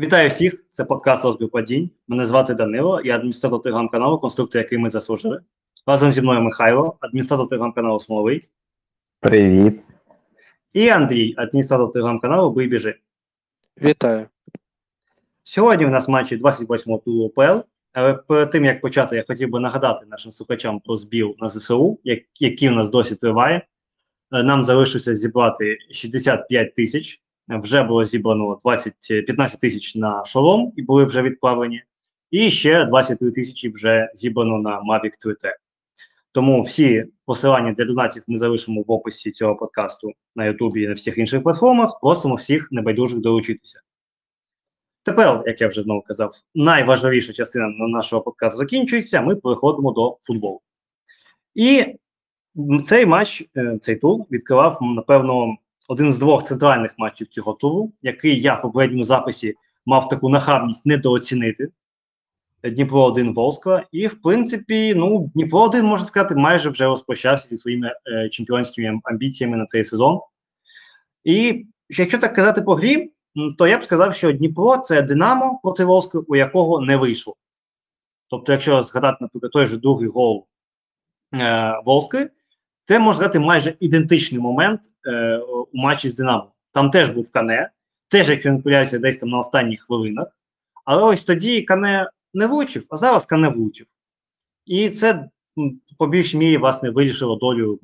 Вітаю всіх! Це подкаст «Розбір падінь. Мене звати Данило, я адміністратор телеграм-каналу, конструктор, який ми заслужили. Разом зі мною Михайло, адміністратор телеграм-каналу Смоловий, Привіт. і Андрій, адміністратор телеграм-каналу Бий біжи. Вітаю. Сьогодні в нас матчі 28-го туру УПЛ. Але перед тим як почати, я хотів би нагадати нашим слухачам про збір на ЗСУ, який в нас досі триває. Е, Нам залишилося зібрати 65 тисяч. Вже було зібрано 20, 15 тисяч на шолом і були вже відправлені. І ще 23 тисячі вже зібрано на Mavic 3T. Тому всі посилання для донатів ми залишимо в описі цього подкасту на Ютубі і на всіх інших платформах. Просимо всіх небайдужих долучитися. Тепер, як я вже знову казав, найважливіша частина нашого подкасту закінчується. Ми переходимо до футболу. І цей матч, е, цей тур відкривав, напевно, один з двох центральних матчів цього туру, який я в попередньому записі мав таку нахабність недооцінити. Дніпро 1 Волскла. І, в принципі, ну, Дніпро 1, можна сказати, майже вже розпрощався зі своїми е, чемпіонськими амбіціями на цей сезон. І якщо так казати по грі, то я б сказав, що Дніпро це Динамо проти Волскли, у якого не вийшло. Тобто, якщо згадати, наприклад, той же другий гол е, Волскли, це можна сказати майже ідентичний момент е, у матчі з Динамо. Там теж був Кане, теж, якщо не помиляюся, десь там на останніх хвилинах. Але ось тоді Кане не влучив, а зараз Кане влучив. І це по більшій мірі, власне, вирішило долю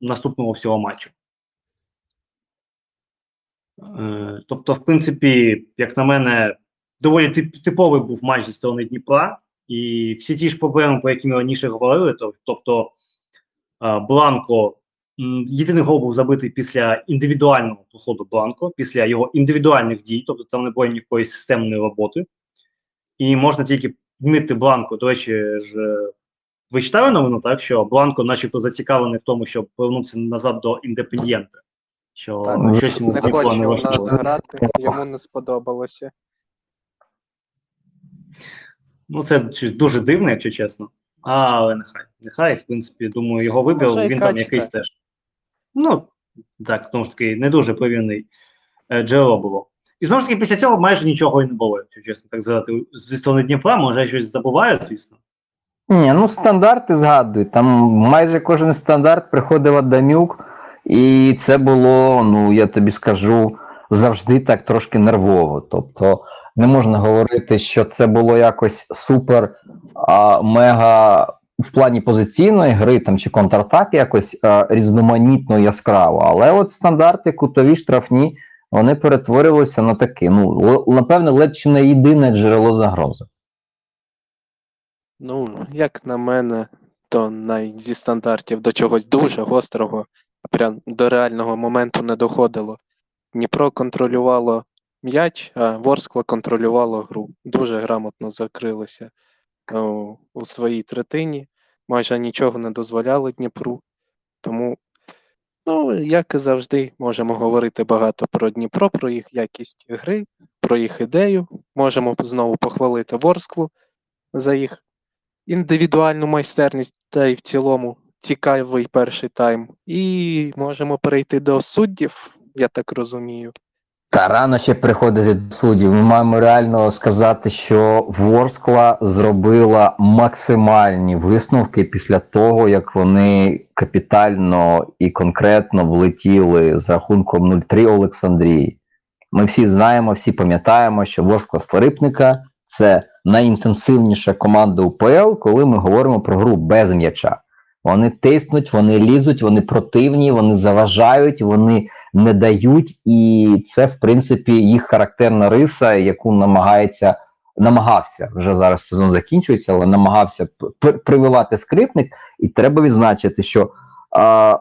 наступного всього матчу. Е, тобто, в принципі, як на мене, доволі тип- типовий був матч зі сторони Дніпра, і всі ті ж проблеми, про які ми раніше говорили, то, тобто Бланко, єдиний гол був забитий після індивідуального походу Бланко, після його індивідуальних дій, тобто там не було ніякої системної роботи. І можна тільки відмітити Бланко. До речі, ж е, ви читали новину, так? Що Бланко, начебто, зацікавлений в тому, щоб повернутися назад до індепендієнта. Що Так, щось йому Не хоче не грати, йому не сподобалося. Ну, це дуже дивно, якщо чесно. Але нехай. Нехай, в принципі, думаю, його вибір, він там якийсь теж. Ну, так, тому ж таки, не дуже повільний е, джерело було. І знову ж таки, після цього майже нічого і не було, якщо чесно так сказати. Зі сторони Дніпра, може, я щось забуваю, звісно. Ні, ну стандарти згадуй. Там майже кожен стандарт приходив Адамюк, і це було, ну я тобі скажу, завжди так трошки нервово. Тобто не можна говорити, що це було якось супер а, мега в плані позиційної гри там чи контратаки якось а, різноманітно яскраво. Але от стандарти, кутові штрафні, вони перетворювалися на такі. Ну, напевно, ледь чи не єдине джерело загрози. Ну, як на мене, то навіть зі стандартів до чогось дуже гострого, прям до реального моменту не доходило. Дніпро контролювало м'яч, а Ворскла контролювало гру. Дуже грамотно закрилося у, у своїй третині. Майже нічого не дозволяли Дніпру. Тому, ну, як і завжди, можемо говорити багато про Дніпро, про їх якість гри, про їх ідею. Можемо знову похвалити Ворсклу за їх індивідуальну майстерність та й в цілому цікавий перший тайм. І можемо перейти до суддів, я так розумію. Та рано ще приходити до суддів. Ми маємо реально сказати, що Ворскла зробила максимальні висновки після того, як вони капітально і конкретно влетіли з рахунком 0-3 Олександрії. Ми всі знаємо, всі пам'ятаємо, що Ворскла Створипника це найінтенсивніша команда УПЛ, коли ми говоримо про гру без м'яча. Вони тиснуть, вони лізуть, вони противні, вони заважають, вони не дають, і це, в принципі, їх характерна риса, яку намагається намагався вже зараз сезон закінчується, але намагався прививати скрипник. І треба відзначити, що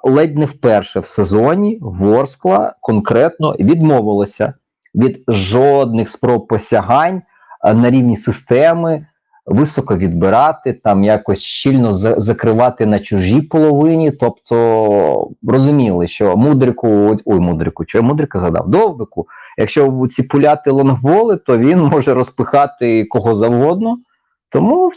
ледь не вперше в сезоні Ворскла конкретно відмовилася від жодних спроб посягань на рівні системи. Високо відбирати, там якось щільно за- закривати на чужій половині. Тобто розуміли, що мудрику, ой, мудрику, що я мудрика задав, довбику, якщо ці пуляти лонгболи, то він може розпихати кого завгодно. Тому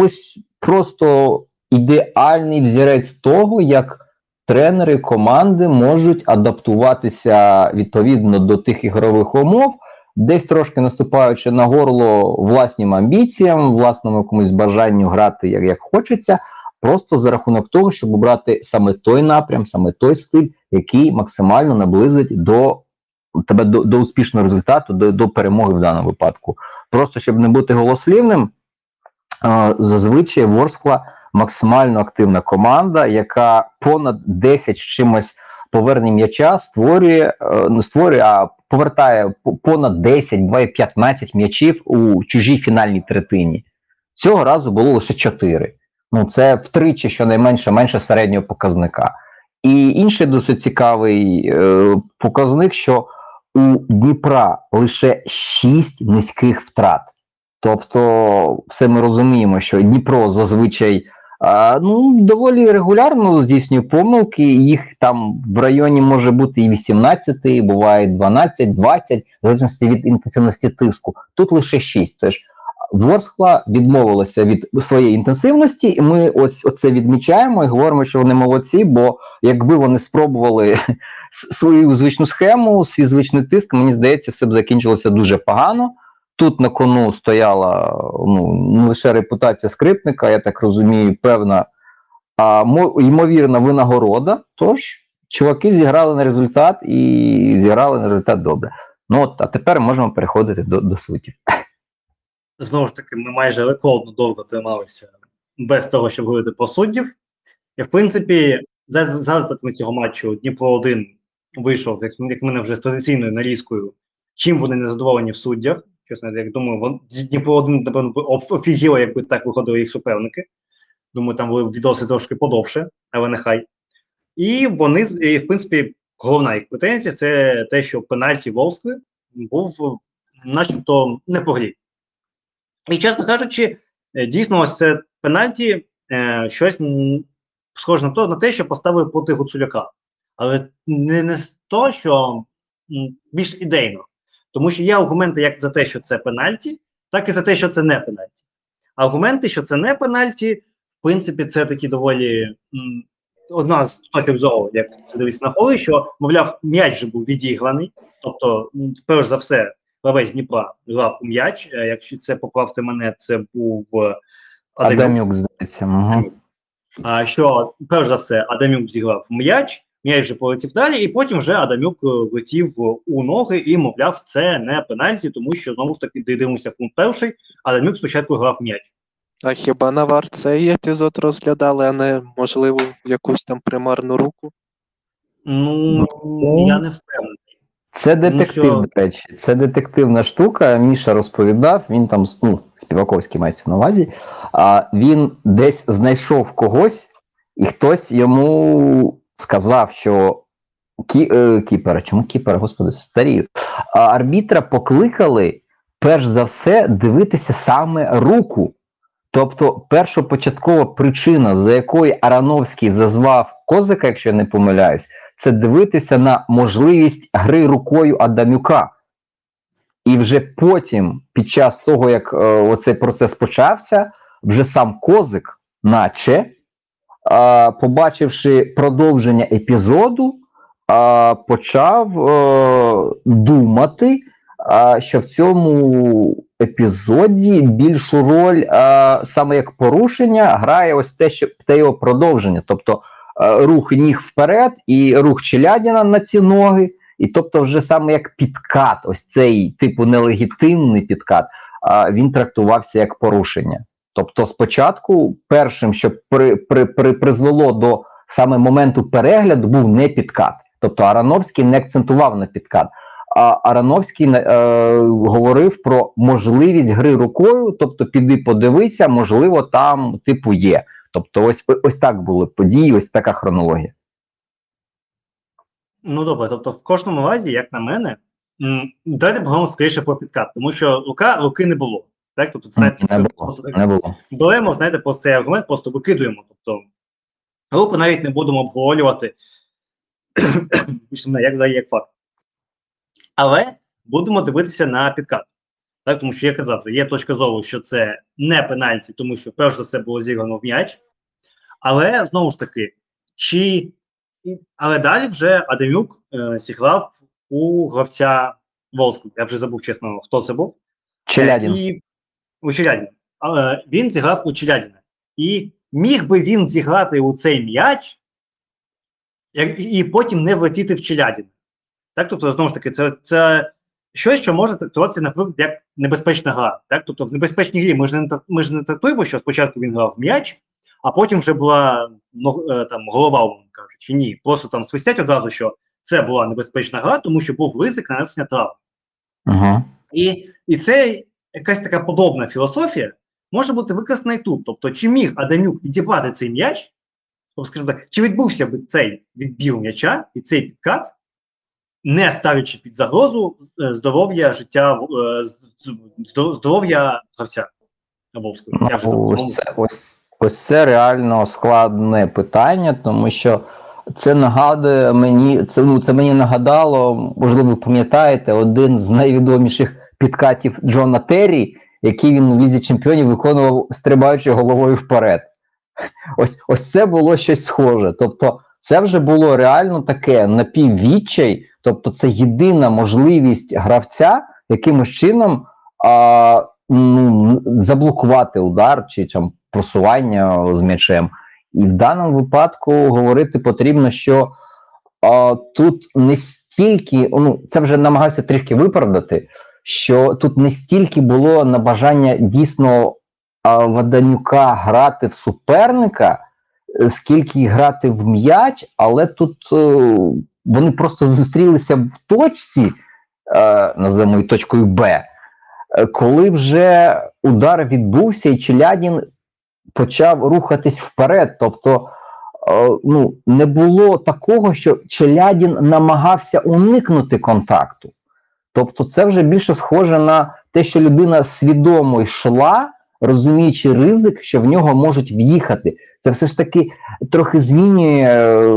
ось просто ідеальний взірець того, як тренери команди можуть адаптуватися відповідно до тих ігрових умов, десь трошки наступаючи на горло власним амбіціям, власному якомусь бажанню грати як, як хочеться, просто за рахунок того, щоб обрати саме той напрям, саме той стиль, який максимально наблизить до тебе до, до успішного результату, до, до перемоги в даному випадку. Просто щоб не бути голослівним, зазвичай Ворскла максимально активна команда, яка понад 10 чимось повернень м'яча створює, не створює, а повертає понад 10, буває 15 м'ячів у чужій фінальній третині. Цього разу було лише 4. Ну, це втричі, щонайменше менше середнього показника. І інший досить цікавий е, показник, що у Дніпра лише 6 низьких втрат. Тобто, все ми розуміємо, що Дніпро зазвичай ну, доволі регулярно здійснює помилки. Їх там в районі може бути і 18, буває 12, 20, в залежності від інтенсивності тиску. Тут лише 6. Тож Ворскла відмовилася від своєї інтенсивності, і ми ось оце відмічаємо і говоримо, що вони молодці, бо якби вони спробували свою звичну схему, свій звичний тиск, мені здається, все б закінчилося дуже погано. Тут на кону стояла ну, не лише репутація скрипника, я так розумію, певна а, ймовірна винагорода. Тож чуваки зіграли на результат і зіграли на результат добре. Ну от, а тепер можемо переходити до, до суті. Знову ж таки, ми майже рекордно довго трималися без того, щоб говорити про суддів. І в принципі, за за результатами цього матчу Дніпро 1 вийшов, як, як мене вже з традиційною нарізкою, чим вони не задоволені в суддях. Чесно, як думаю, Дніпро 1, напевно, офігіло, якби так виходили їх суперники. Думаю, там були відоси трошки подовше, але нехай. І вони, і, в принципі, головна їх претензія це те, що пенальті Волскли був начебто не по грі. І, чесно кажучи, е, дійсно, ось це пенальті е, щось схоже на то, на те, що поставив проти Гуцуляка. Але не, не з того, що більш ідейно. Тому що є аргументи як за те, що це пенальті, так і за те, що це не пенальті. Аргументи, що це не пенальті, в принципі, це такі доволі м, одна з точок зору, як це дивиться на холи, що, мовляв, м'яч вже був відіграний. Тобто, перш за все, гравець Дніпра грав у м'яч. Якщо це поправте мене, це був е, Адамюк. Адамюк, здається. Угу. А що перш за все Адамюк зіграв м'яч, м'яч вже полетів далі, і потім вже Адамюк е, влетів у ноги і, мовляв, це не пенальті, тому що знову ж таки дивимося пункт перший. Адамюк спочатку грав м'яч. А хіба Навар цей епізод розглядали, а не, можливо, якусь там примарну руку? Ну Ну, я не впевнений. Це детектив, що- до речі, це детективна штука. Міша розповідав, він там ну, Співаковський мається на увазі. А він десь знайшов когось, і хтось йому сказав, що кі, е, кіпера, чому кіпера, господи, старію. Арбітра покликали перш за все дивитися саме руку. Тобто, першопочаткова причина, за якою Арановський зазвав козика, якщо я не помиляюсь, це дивитися на можливість гри рукою Адамюка. І вже потім, під час того, як е, оцей процес почався, вже сам козик, наче, побачивши продовження епізоду, почав е, думати, що в цьому епізоді більшу роль, саме як порушення, грає ось те, що те його продовження. Тобто е, рух ніг вперед і рух Челядіна на ці ноги. І тобто, вже саме як підкат, ось цей типу нелегітимний підкат, він трактувався як порушення. Тобто, спочатку, першим, що при, при, при, призвело до саме моменту перегляду, був не підкат. Тобто Арановський не акцентував на підкат. А Арановський е, говорив про можливість гри рукою, тобто піди подивися, можливо, там типу є. Тобто, ось ось так були події, ось така хронологія. Ну добре, тобто в кожному разі, як на мене, давайте поговоримо скоріше про підкат, тому що рука руки не було. Так, тобто, Не це було, просто не було. беремо, знаєте, по цей аргумент, просто викидуємо. Тобто руку навіть не будемо обговорювати, як взагалі як факт. Але будемо дивитися на підкат. Так, тому що я казав, є точка зору, що це не пенальті, тому що перш за все було зіграно в м'яч. Але знову ж таки, чи але далі вже Адамюк е, зіграв у гравця Волску, я вже забув чесно, хто це був. Челядін. І у Челядіна. Але він зіграв у Челядіна. І міг би він зіграти у цей м'яч, і потім не влетіти в Челядіна. Так, тобто, знову ж таки, це, це щось, що може трактуватися, наприклад, як небезпечна гра. Так? Тобто, в небезпечній грі ми ж не, ми ж не трактуємо, що спочатку він грав в м'яч, а потім вже була ну, е, там, голова, умовно кажучи. Ні. Просто там свистять одразу, що це була небезпечна гра, тому що був ризик нанесення травм. Угу. І, і це якась така подобна філософія може бути використана і тут. Тобто, чи міг Адамюк відібрати цей м'яч, тобто, скажімо так, чи відбувся б цей відбір м'яча і цей підкат, не ставлячи під загрозу е, здоров'я життя е, здоров'я гравця Вовського. Я вже ось, ось, ось це реально складне питання, тому що це нагадує мені, це, ну, це мені нагадало, можливо, ви пам'ятаєте, один з найвідоміших підкатів Джона Террі, який він у лізі чемпіонів виконував, стрибаючи головою вперед. Ось, ось це було щось схоже. Тобто, це вже було реально таке напіввідчай, тобто, це єдина можливість гравця якимось чином а, ну, заблокувати удар чи там просування з м'ячем. І в даному випадку говорити потрібно, що а, тут не стільки, ну це вже намагався трішки виправдати, що тут не стільки було на бажання дійсно Ваданюка грати в суперника, е, скільки грати в м'яч, але тут е, вони просто зустрілися в точці, е, називаємо її точкою Б. Коли вже удар відбувся, і Челядін почав рухатись вперед. Тобто, ну, не було такого, що Челядін намагався уникнути контакту. Тобто, це вже більше схоже на те, що людина свідомо йшла, розуміючи ризик, що в нього можуть в'їхати. Це все ж таки трохи змінює е,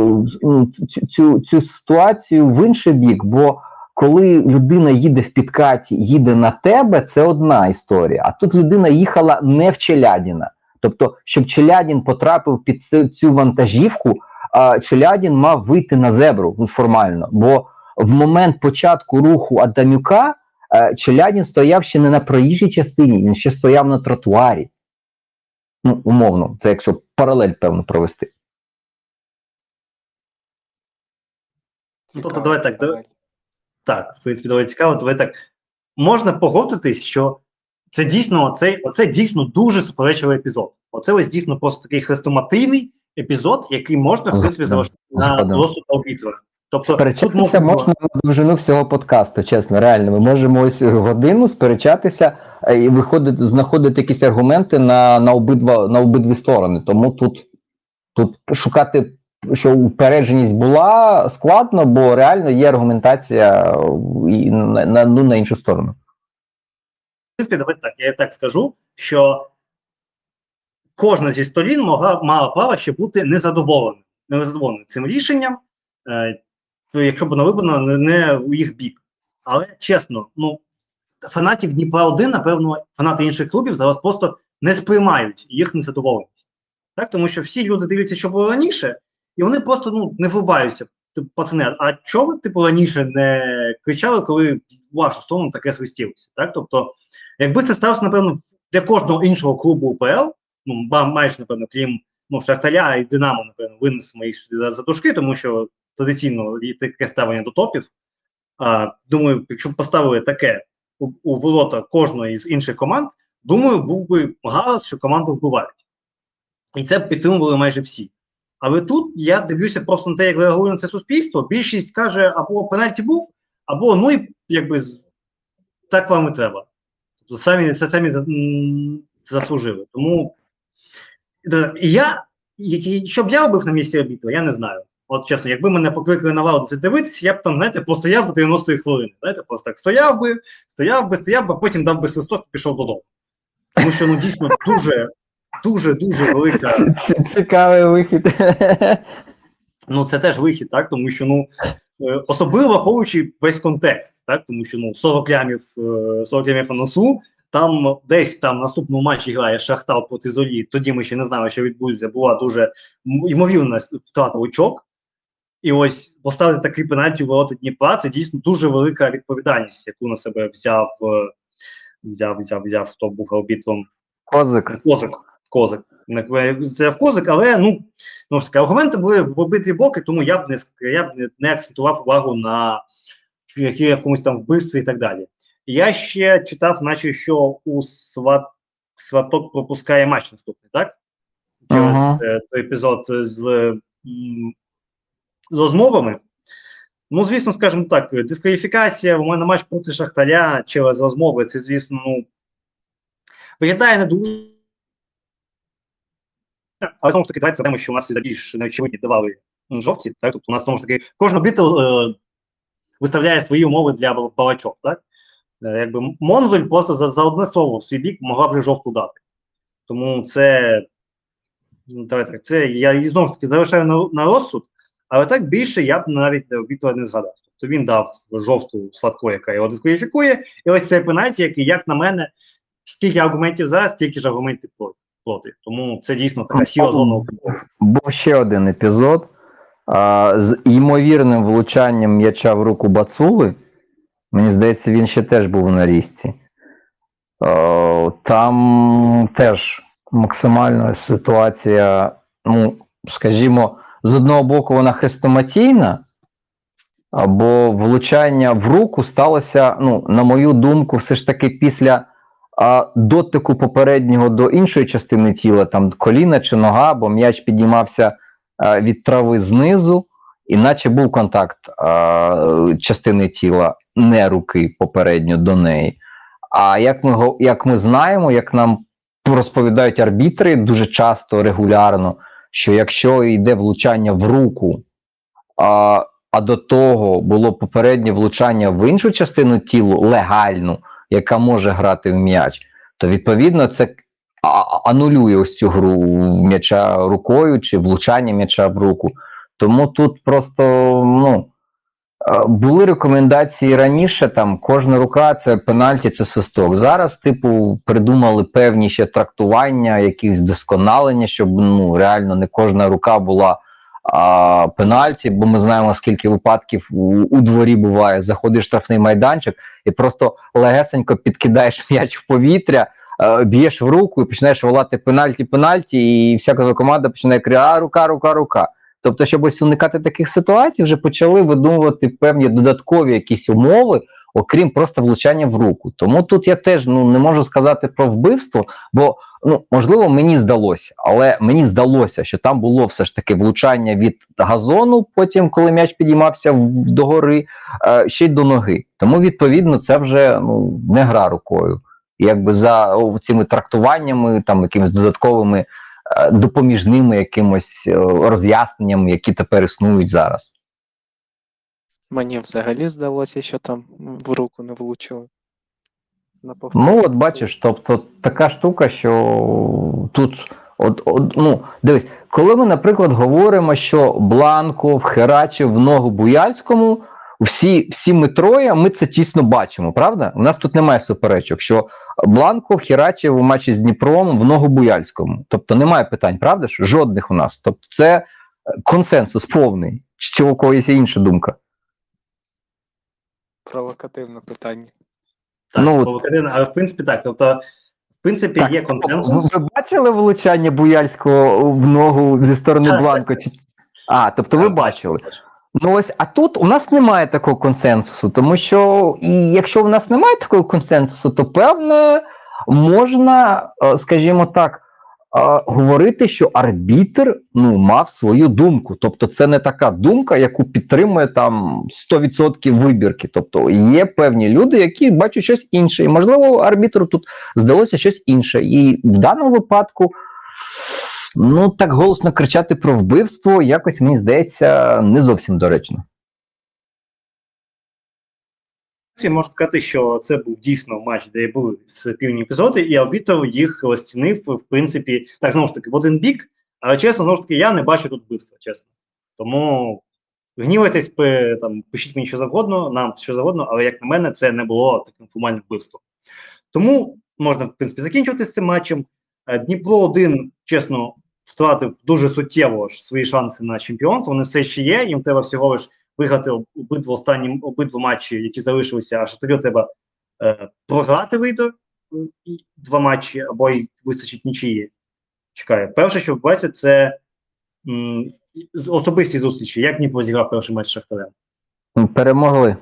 ну, цю, цю, цю ситуацію в інший бік, бо коли людина їде в підкаті, їде на тебе, це одна історія. А тут людина їхала не в Челядіна. Тобто, щоб Челядін потрапив під цю, вантажівку, а Челядін мав вийти на зебру формально. Бо в момент початку руху Адамюка е, Челядін стояв ще не на проїжджій частині, він ще стояв на тротуарі. Ну, умовно, це якщо паралель певно провести. Ну, тобто, давай так, да- Так, в принципі, доволі цікаво. То ви так можна погодитись, що це дійсно оцей, оце дійсно дуже суперечливий епізод. Оце ось дійсно просто такий хрестоматийний епізод, який можна в принципі залишити на розсуд арбітра. Тобто Сперечатися можна можна на довжину всього подкасту, чесно, реально. Ми можемо ось годину сперечатися е, і виходити, знаходити якісь аргументи на, на, обидва, на обидві сторони. Тому тут, тут шукати, що упередженість була складно, бо реально є аргументація е, і на, на, ну, на іншу сторону. Давайте так, я так скажу, що кожна зі сторін могла, мала право ще бути незадоволеним, незадоволеним цим рішенням, е, якщо б воно вибрано не, у їх бік. Але чесно, ну фанатів Дніпра 1, напевно, фанати інших клубів зараз просто не сприймають їх незадоволеність. Так? Тому що всі люди дивляться, що було раніше, і вони просто ну, не врубаються. Типу, пацани, а чого ви типу раніше не кричали, коли вашу сторону таке свистілося? Так? Тобто, якби це сталося, напевно, для кожного іншого клубу УПЛ, ну майже напевно, крім ну, Шахтаря і Динамо, напевно, винесемо їх сюди за, дужки, тому що традиційно є таке ставлення до топів. А, думаю, якщо б поставили таке у, у ворота кожної з інших команд, думаю, був би галас, що команду вбивають. І це б підтримували майже всі. Але тут я дивлюся просто на те, як реагує на це суспільство. Більшість каже, або пенальті був, або ну і якби так вам і треба. Тобто самі це самі заслужили. Тому е, і я, який- що б я робив на місці обіту, я не знаю. От чесно, якби мене покликали на вал це дивитися, я б там, знаєте, постояв до 90-ї хвилини. Знаєте, просто так стояв би, стояв би, стояв би, а потім дав би свисток і пішов додому. Тому що ну дійсно дуже, дуже, дуже велика. Цікавий вихід. Ну, це теж вихід, так? Тому що ну е, особливо враховуючи весь контекст, так? Тому що ну 40 лямів, е, 40 лямів на носу, там десь там наступному матчі грає Шахтал проти Золі. Тоді ми ще не знали, що відбудеться. Була дуже ймовірна втрата очок. І ось поставити такий пенальті у ворота Дніпра це дійсно дуже велика відповідальність, яку на себе взяв, е, взяв, взяв, взяв, хто був арбітром Козик. Козик. Козик. Це в Козик, але ну, ну ж таки, аргументи були в обидві боки, тому я б не, я б не, акцентував увагу на якомусь там вбивстві і так далі. Я ще читав, наче що у сват, сваток пропускає матч наступний, так? Через Ага. е, той епізод з, м, з розмовами. Ну, звісно, скажімо так, дискваліфікація, у мене матч проти Шахтаря через розмови, це, звісно, ну, виглядає не дуже. Але знову ж таки, давайте згадаємо, що у нас і більш неочевидні давали жовті, так? Тобто у нас знову ж таки кожен бітл е, виставляє свої умови для балачок, так? Е, якби Монзель просто за, за одне слово в свій бік могла вже жовту дати. Тому це. ну, Давай так, це я знову ж таки залишаю на, на розсуд, але так більше я б навіть Віктора не згадав. Тобто він дав жовту Сладко, яка його дискваліфікує, і ось цей пенальті, який, як на мене, скільки аргументів за, стільки ж аргументів проти. Тому це дійсно така сіла зона у футболі. Був ще один епізод а, з ймовірним влучанням м'яча в руку Бацули. Мені здається, він ще теж був на різці. Е, Там теж максимальна ситуація, ну, скажімо, з одного боку, вона хрестоматійна, або влучання в руку сталося, ну, на мою думку, все ж таки після а, дотику попереднього до іншої частини тіла, там коліна чи нога, бо м'яч підіймався а, від трави знизу, іначе був контакт а, частини тіла, не руки попередньо до неї. А як ми, як ми знаємо, як нам розповідають арбітри дуже часто, регулярно, що якщо йде влучання в руку, а, а до того було попереднє влучання в іншу частину тілу легальну, яка може грати в м'яч, то відповідно це анулює ось цю гру м'яча рукою чи влучання м'яча в руку. Тому тут просто ну. Були рекомендації раніше, там кожна рука це пенальті, це свисток. Зараз, типу, придумали певні ще трактування, якісь вдосконалення, щоб ну реально не кожна рука була а, пенальті, бо ми знаємо, скільки випадків у, у дворі буває. Заходиш в штрафний майданчик і просто легесенько підкидаєш м'яч в повітря, е, б'єш в руку і починаєш волати пенальті, пенальті, і вся команда починає кричати, а рука, рука, рука. Тобто, щоб ось уникати таких ситуацій, вже почали видумувати певні додаткові якісь умови, окрім просто влучання в руку. Тому тут я теж ну не можу сказати про вбивство, бо ну можливо мені здалося, але мені здалося, що там було все ж таки влучання від газону, потім, коли м'яч підіймався в- догори, е, ще й до ноги. Тому відповідно це вже ну не гра рукою. Якби за цими трактуваннями, там якимись додатковими допоміжними якимось е, роз'ясненнями, які тепер існують зараз. Мені взагалі здалося, що там в руку не повторі. Ну, от бачиш, тобто така штука, що тут, от, от, ну, дивись, коли ми, наприклад, говоримо, що Бланко вхерачив в ногу Буяльському, всі, всі ми троє, ми це тісно бачимо, правда? У нас тут немає суперечок, що Бланко вхерачив у матчі з Дніпром в ногу Буяльському. Тобто немає питань, правда ж? Жодних у нас. Тобто це е, консенсус повний. Чи у когось є інша думка? Провокативне питання. Так, Ну, провокативно, але в принципі так. Тобто, в принципі, є консенсус. Ви, бачили влучання Буяльського в ногу зі сторони Так, Бланко? Чи... А, тобто ви Так, бачили. Ну ось, а тут у нас немає такого консенсусу, тому що і якщо у нас немає такого консенсусу, то певне можна, е, скажімо так, е, говорити, що арбітр ну, мав свою думку. Тобто, це не така думка, яку підтримує там 100% вибірки. Тобто є певні люди, які бачать щось інше. І можливо, арбітру тут здалося щось інше. І в даному випадку. Ну, так голосно кричати про вбивство, якось мені здається, не зовсім доречно. можна сказати, що це був дійсно матч, де були спільні епізоди, і арбітр їх розцінив, в принципі, так знову ж таки, в один бік, але чесно, знову ж таки, я не бачу тут вбивства, чесно. Тому гнівайтесь, там, пишіть мені що завгодно, нам що завгодно, але як на мене, це не було таким формальним вбивством. Тому можна, в принципі, закінчувати з цим матчем. Е, Дніпро 1, чесно, втратив дуже суттєво ж свої шанси на чемпіонство. Вони все ще є. Їм треба всього лиш виграти обидва останні обидва матчі, які залишилися, а Шахтарю треба е, програти вийде два матчі, або й вистачить нічиї. Чекає. Перше, що відбувається, це м, особисті зустрічі. Як Дніпро зіграв перший матч з Шахтарем? Перемогли.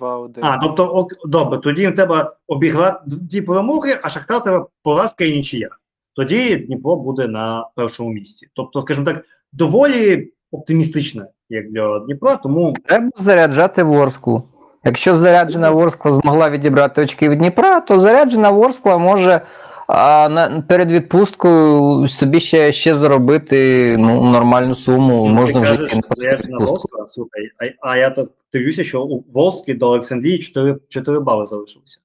2-1. А, тобто, ок, добре, тоді їм треба обіграти дві перемоги, а Шахтар треба поразка і нічия. Тоді Дніпро буде на першому місці. Тобто, скажімо так, доволі оптимістично, як для Дніпра, тому Треба заряджати Ворсклу. Якщо заряджена Ворскла змогла відібрати очки від Дніпра, то заряджена Ворскла може а, на, перед відпусткою собі ще, ще заробити ну, нормальну суму. Ну, Можна вже кажеш, заряджена. Волська, слухай, а, а я так дивлюся, що у Волській до Олександрії 4, 4 бали залишилося.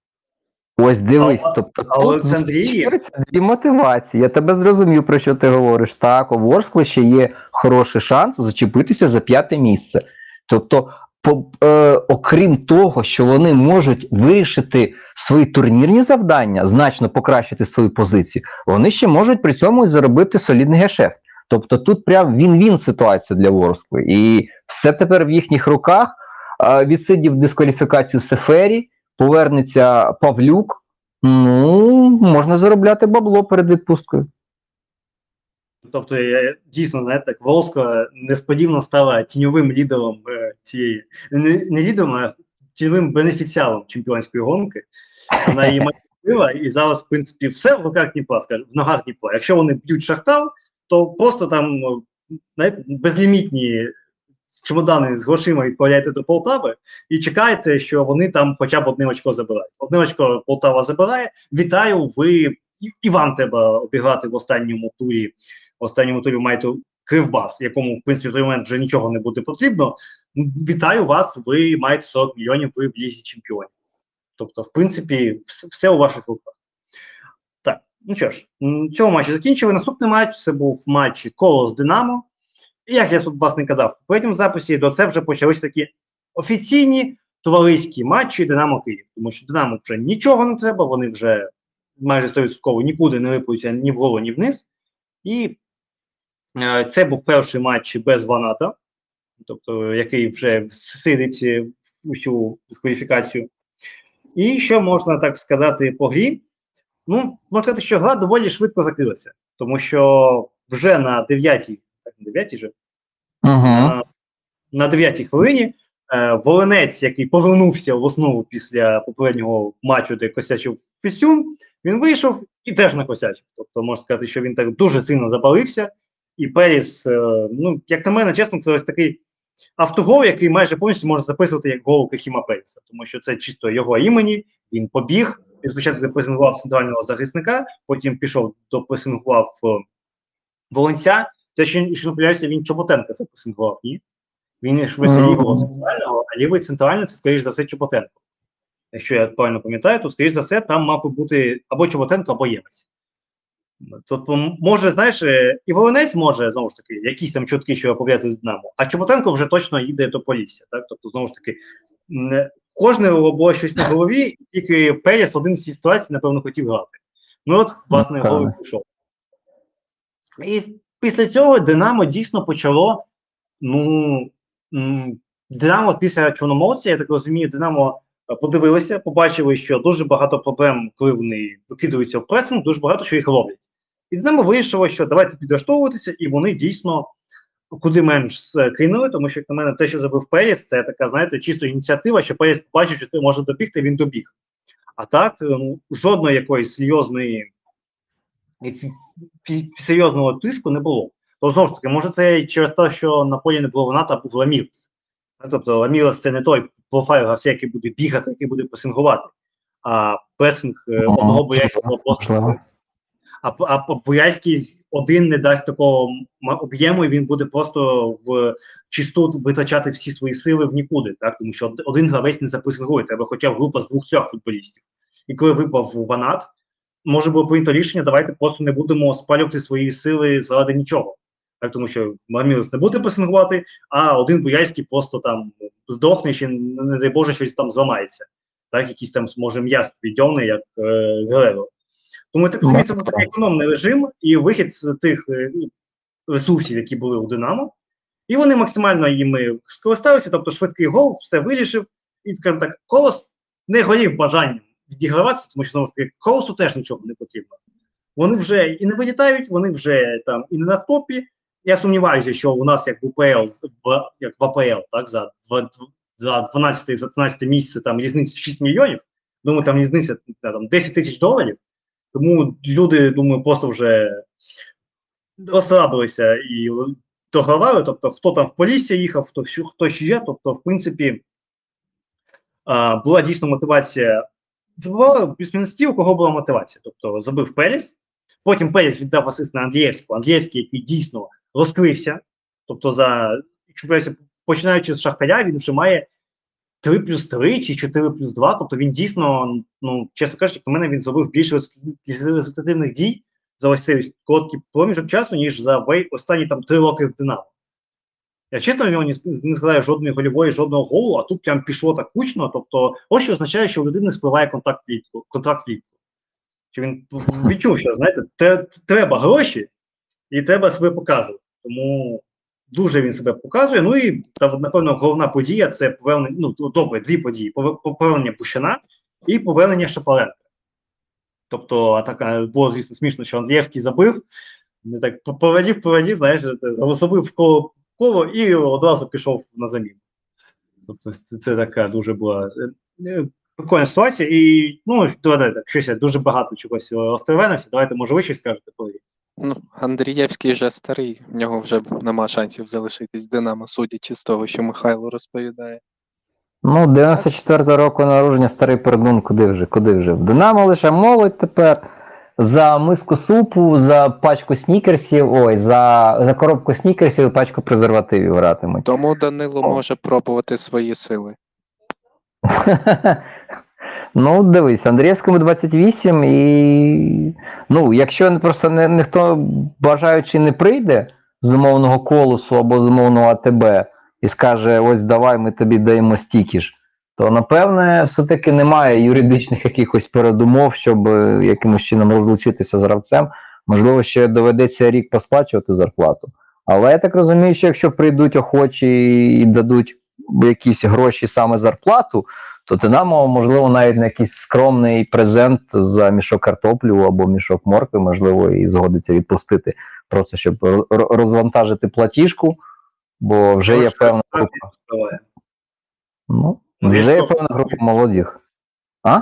Ось дивись, А- тобто а тут Олександрії? дві мотивації. Я тебе зрозумів, про що ти говориш. Так, у Ворскли ще є хороший шанс зачепитися за п'яте місце. Тобто, по, е, окрім того, що вони можуть вирішити свої турнірні завдання, значно покращити свою позицію, вони ще можуть при цьому і заробити солідний гешефт. Тобто тут прям він-він ситуація для Ворскли. І все тепер в їхніх руках. Е, відсидів дискваліфікацію Сефері, повернеться Павлюк. Ну, можна заробляти бабло перед відпусткою. Тобто, я, дійсно, знаєте, так, Волська несподівано стала тіньовим лідером е, цієї, не, не лідером, а тіньовим бенефіціалом чемпіонської гонки. Вона її маніпулювала, і зараз, в принципі, все в руках Дніпра, скажімо, в ногах Дніпра. Якщо вони б'ють Шахтар, то просто там, ну, знаєте, безлімітні чемодани з грошима відправляєте до Полтави і чекаєте, що вони там хоча б одне очко забирають. Одне очко Полтава забирає. Вітаю, ви і, вам треба обіграти в останньому турі. В останньому турі маєте Кривбас, якому в принципі в той момент вже нічого не буде потрібно. Вітаю вас, ви маєте 40 мільйонів, ви в лізі чемпіонів. Тобто, в принципі, все, у ваших руках. Так, ну що ж, цього матчу закінчили. Наступний матч це був матч Колос Динамо. Як я тут власне казав, в попередньому записі до це вже почалися такі офіційні товариські матчі Динамо Київ. Тому що Динамо вже нічого не треба, вони вже майже 100% нікуди не липуються ні вгору, ні вниз. І е, це був перший матч без Ваната, тобто який вже сидить е, усю дискваліфікацію. І що можна так сказати по грі? Ну, можна сказати, що гра доволі швидко закрилася, тому що вже на 9-й, так, на 9-й же, Угу. на, на 9-й хвилині е, Воленець, який повернувся в основу після попереднього матчу, де косячив Фісюн, він вийшов і теж накосячив. Тобто, можна сказати, що він так дуже сильно запалився. І Періс, е, ну, як на мене, чесно, це ось такий автогол, який майже повністю можна записувати як гол Кахіма Періса, тому що це чисто його імені, він побіг, він спочатку пресингував центрального захисника, потім пішов до пресингував е, Волонця. Те, що якщо не помиляюся, він Чоботенка запресингував, ні? Він ж весь лівого центрального, а лівий центральний це, скоріш за все, Чоботенко. Якщо я правильно пам'ятаю, то, скоріш за все, там мав би бути або Чоботенко, або Ємець. Тобто, може, знаєш, е, і Волонець може, знову ж таки, якісь там чутки, що пов'язані з Динамо, а Чоботенко вже точно їде до Полісся. Так? Тобто, знову ж таки, м, кожного було щось на голові, тільки Перес один в цій ситуації, напевно, хотів грати. Ну от, власне, Ну, гол пішов. І після цього Динамо дійсно почало. Ну, Динамо після Чорноморця, я так розумію, Динамо е, подивилися, побачили, що дуже багато проблем, коли вони викидуються в пресинг, дуже багато що їх ловлять. І Динамо вирішило, що давайте підлаштовуватися, і вони дійсно куди менш скинули, тому що, як на мене, те, що зробив Періс, це така, знаєте, чисто ініціатива, що Періс побачив, що ти може добігти, він добіг. А так, е, ну, жодної якоїсь серйозної серйозного тиску не було. То знову ж таки, може, це через те, що на полі не було Ваната, а був Ламілес. Тобто Ламілес це не той профайл гравця, який буде бігати, який буде пресингувати. А пресинг е, одного бояського можливо, просто. А, а Бояцький один не дасть такого об'єму, і він буде просто в чисту витрачати всі свої сили в нікуди, так тому що один гравець не запресингує, треба хоча б група з двох-трьох футболістів. І коли випав Ванат, може було прийнято рішення, давайте просто не будемо спалювати свої сили заради нічого. Так, тому що Мармілес не буде пресингувати, а один Бояцький просто там здохне, чи не дай Боже, щось там зламається. Так, якийсь там може м'яз підйомний, як е, Гереро. Тому я так розумію, це був такий економний режим, і вихід з тих е, ну, ресурсів, які були у Динамо, і вони максимально їми скористалися, тобто швидкий гол, все вирішив. І, скажімо так, колос не горів бажанням відіграватися, тому що знову ж таки колосу теж нічого не потрібно. Вони вже і не вилітають, вони вже там і не на топі. Я сумніваюся, що у нас як в УПЛ, як в АПЛ, так, за, за 12 за 13 місяце там різниця 6 мільйонів. Думаю, там різниця там 10 тисяч доларів. Тому люди, думаю, просто вже розслабилися і договарили. Тобто, хто там в Полісся їхав, хто, хто ще. Тобто, в принципі, була дійсно мотивація. Забували плюс-мінус у кого була мотивація. Тобто забив Пеліс, потім Пеліс віддав асист на Андрієвську. Андрієвський, який дійсно розкрився. Тобто, за починаючи з Шахтаря, він вже має 3 плюс 3 чи 4 плюс 2. Тобто він дійсно, ну, чесно кажучи, для мене він зробив більше результативних дій за ось цей короткий проміжок часу, ніж за останні там 3 роки в Динамо. Я чесно в нього не, згадаю жодної гольової, жодного голу, а тут прям пішло так кучно. Тобто, ось що означає, що у людини спливає контакт влітку, контракт влітку. Чи він відчув, що знаєте, те- треба гроші, і треба себе показувати. Тому дуже він себе показує. Ну і та, напевно, головна подія це повернення. Ну добре, дві події: Пове- повернення Бущана і повернення Шапаренка. Тобто, атака було, звісно, смішно, що Андрієвський забив. Не так по- порадів, порадів, знаєш, те, залособив коло коло і одразу пішов на заміну. Тобто, це, це така дуже була е, е, прикольна ситуація. І ну, давайте так, щось я дуже багато чогось розтервенився. Давайте, може, ви щось скажете коли. Ну, Андрієвський вже старий, в нього вже нема шансів залишитись в Динамо, судячи з того, що Михайло розповідає. Ну, 94 року народження, старий пердун, куди вже, куди вже? В Динамо лише молодь тепер. За миску супу, за пачку снікерсів, ой, за, за коробку снікерсів і пачку презервативів гратимуть. Тому Данило О. може пробувати свої сили. Ну, дивись, Андрієвському 28 і. Ну, якщо просто не, ніхто бажаючи не прийде з умовного колосу або з умовного АТБ і скаже: ось давай ми тобі даємо стільки ж, то напевне все-таки немає юридичних якихось передумов, щоб е, якимось чином розлучитися з гравцем. Можливо, ще доведеться рік посплачувати зарплату. Але я так розумію, що якщо прийдуть охочі і дадуть якісь гроші саме зарплату, то Динамо, можливо, навіть на якийсь скромний презент за мішок картоплю або мішок моркви, можливо, і згодиться відпустити, просто щоб ро- ро- розвантажити платіжку, бо вже є певна Ну, вже є певна група молодих. А?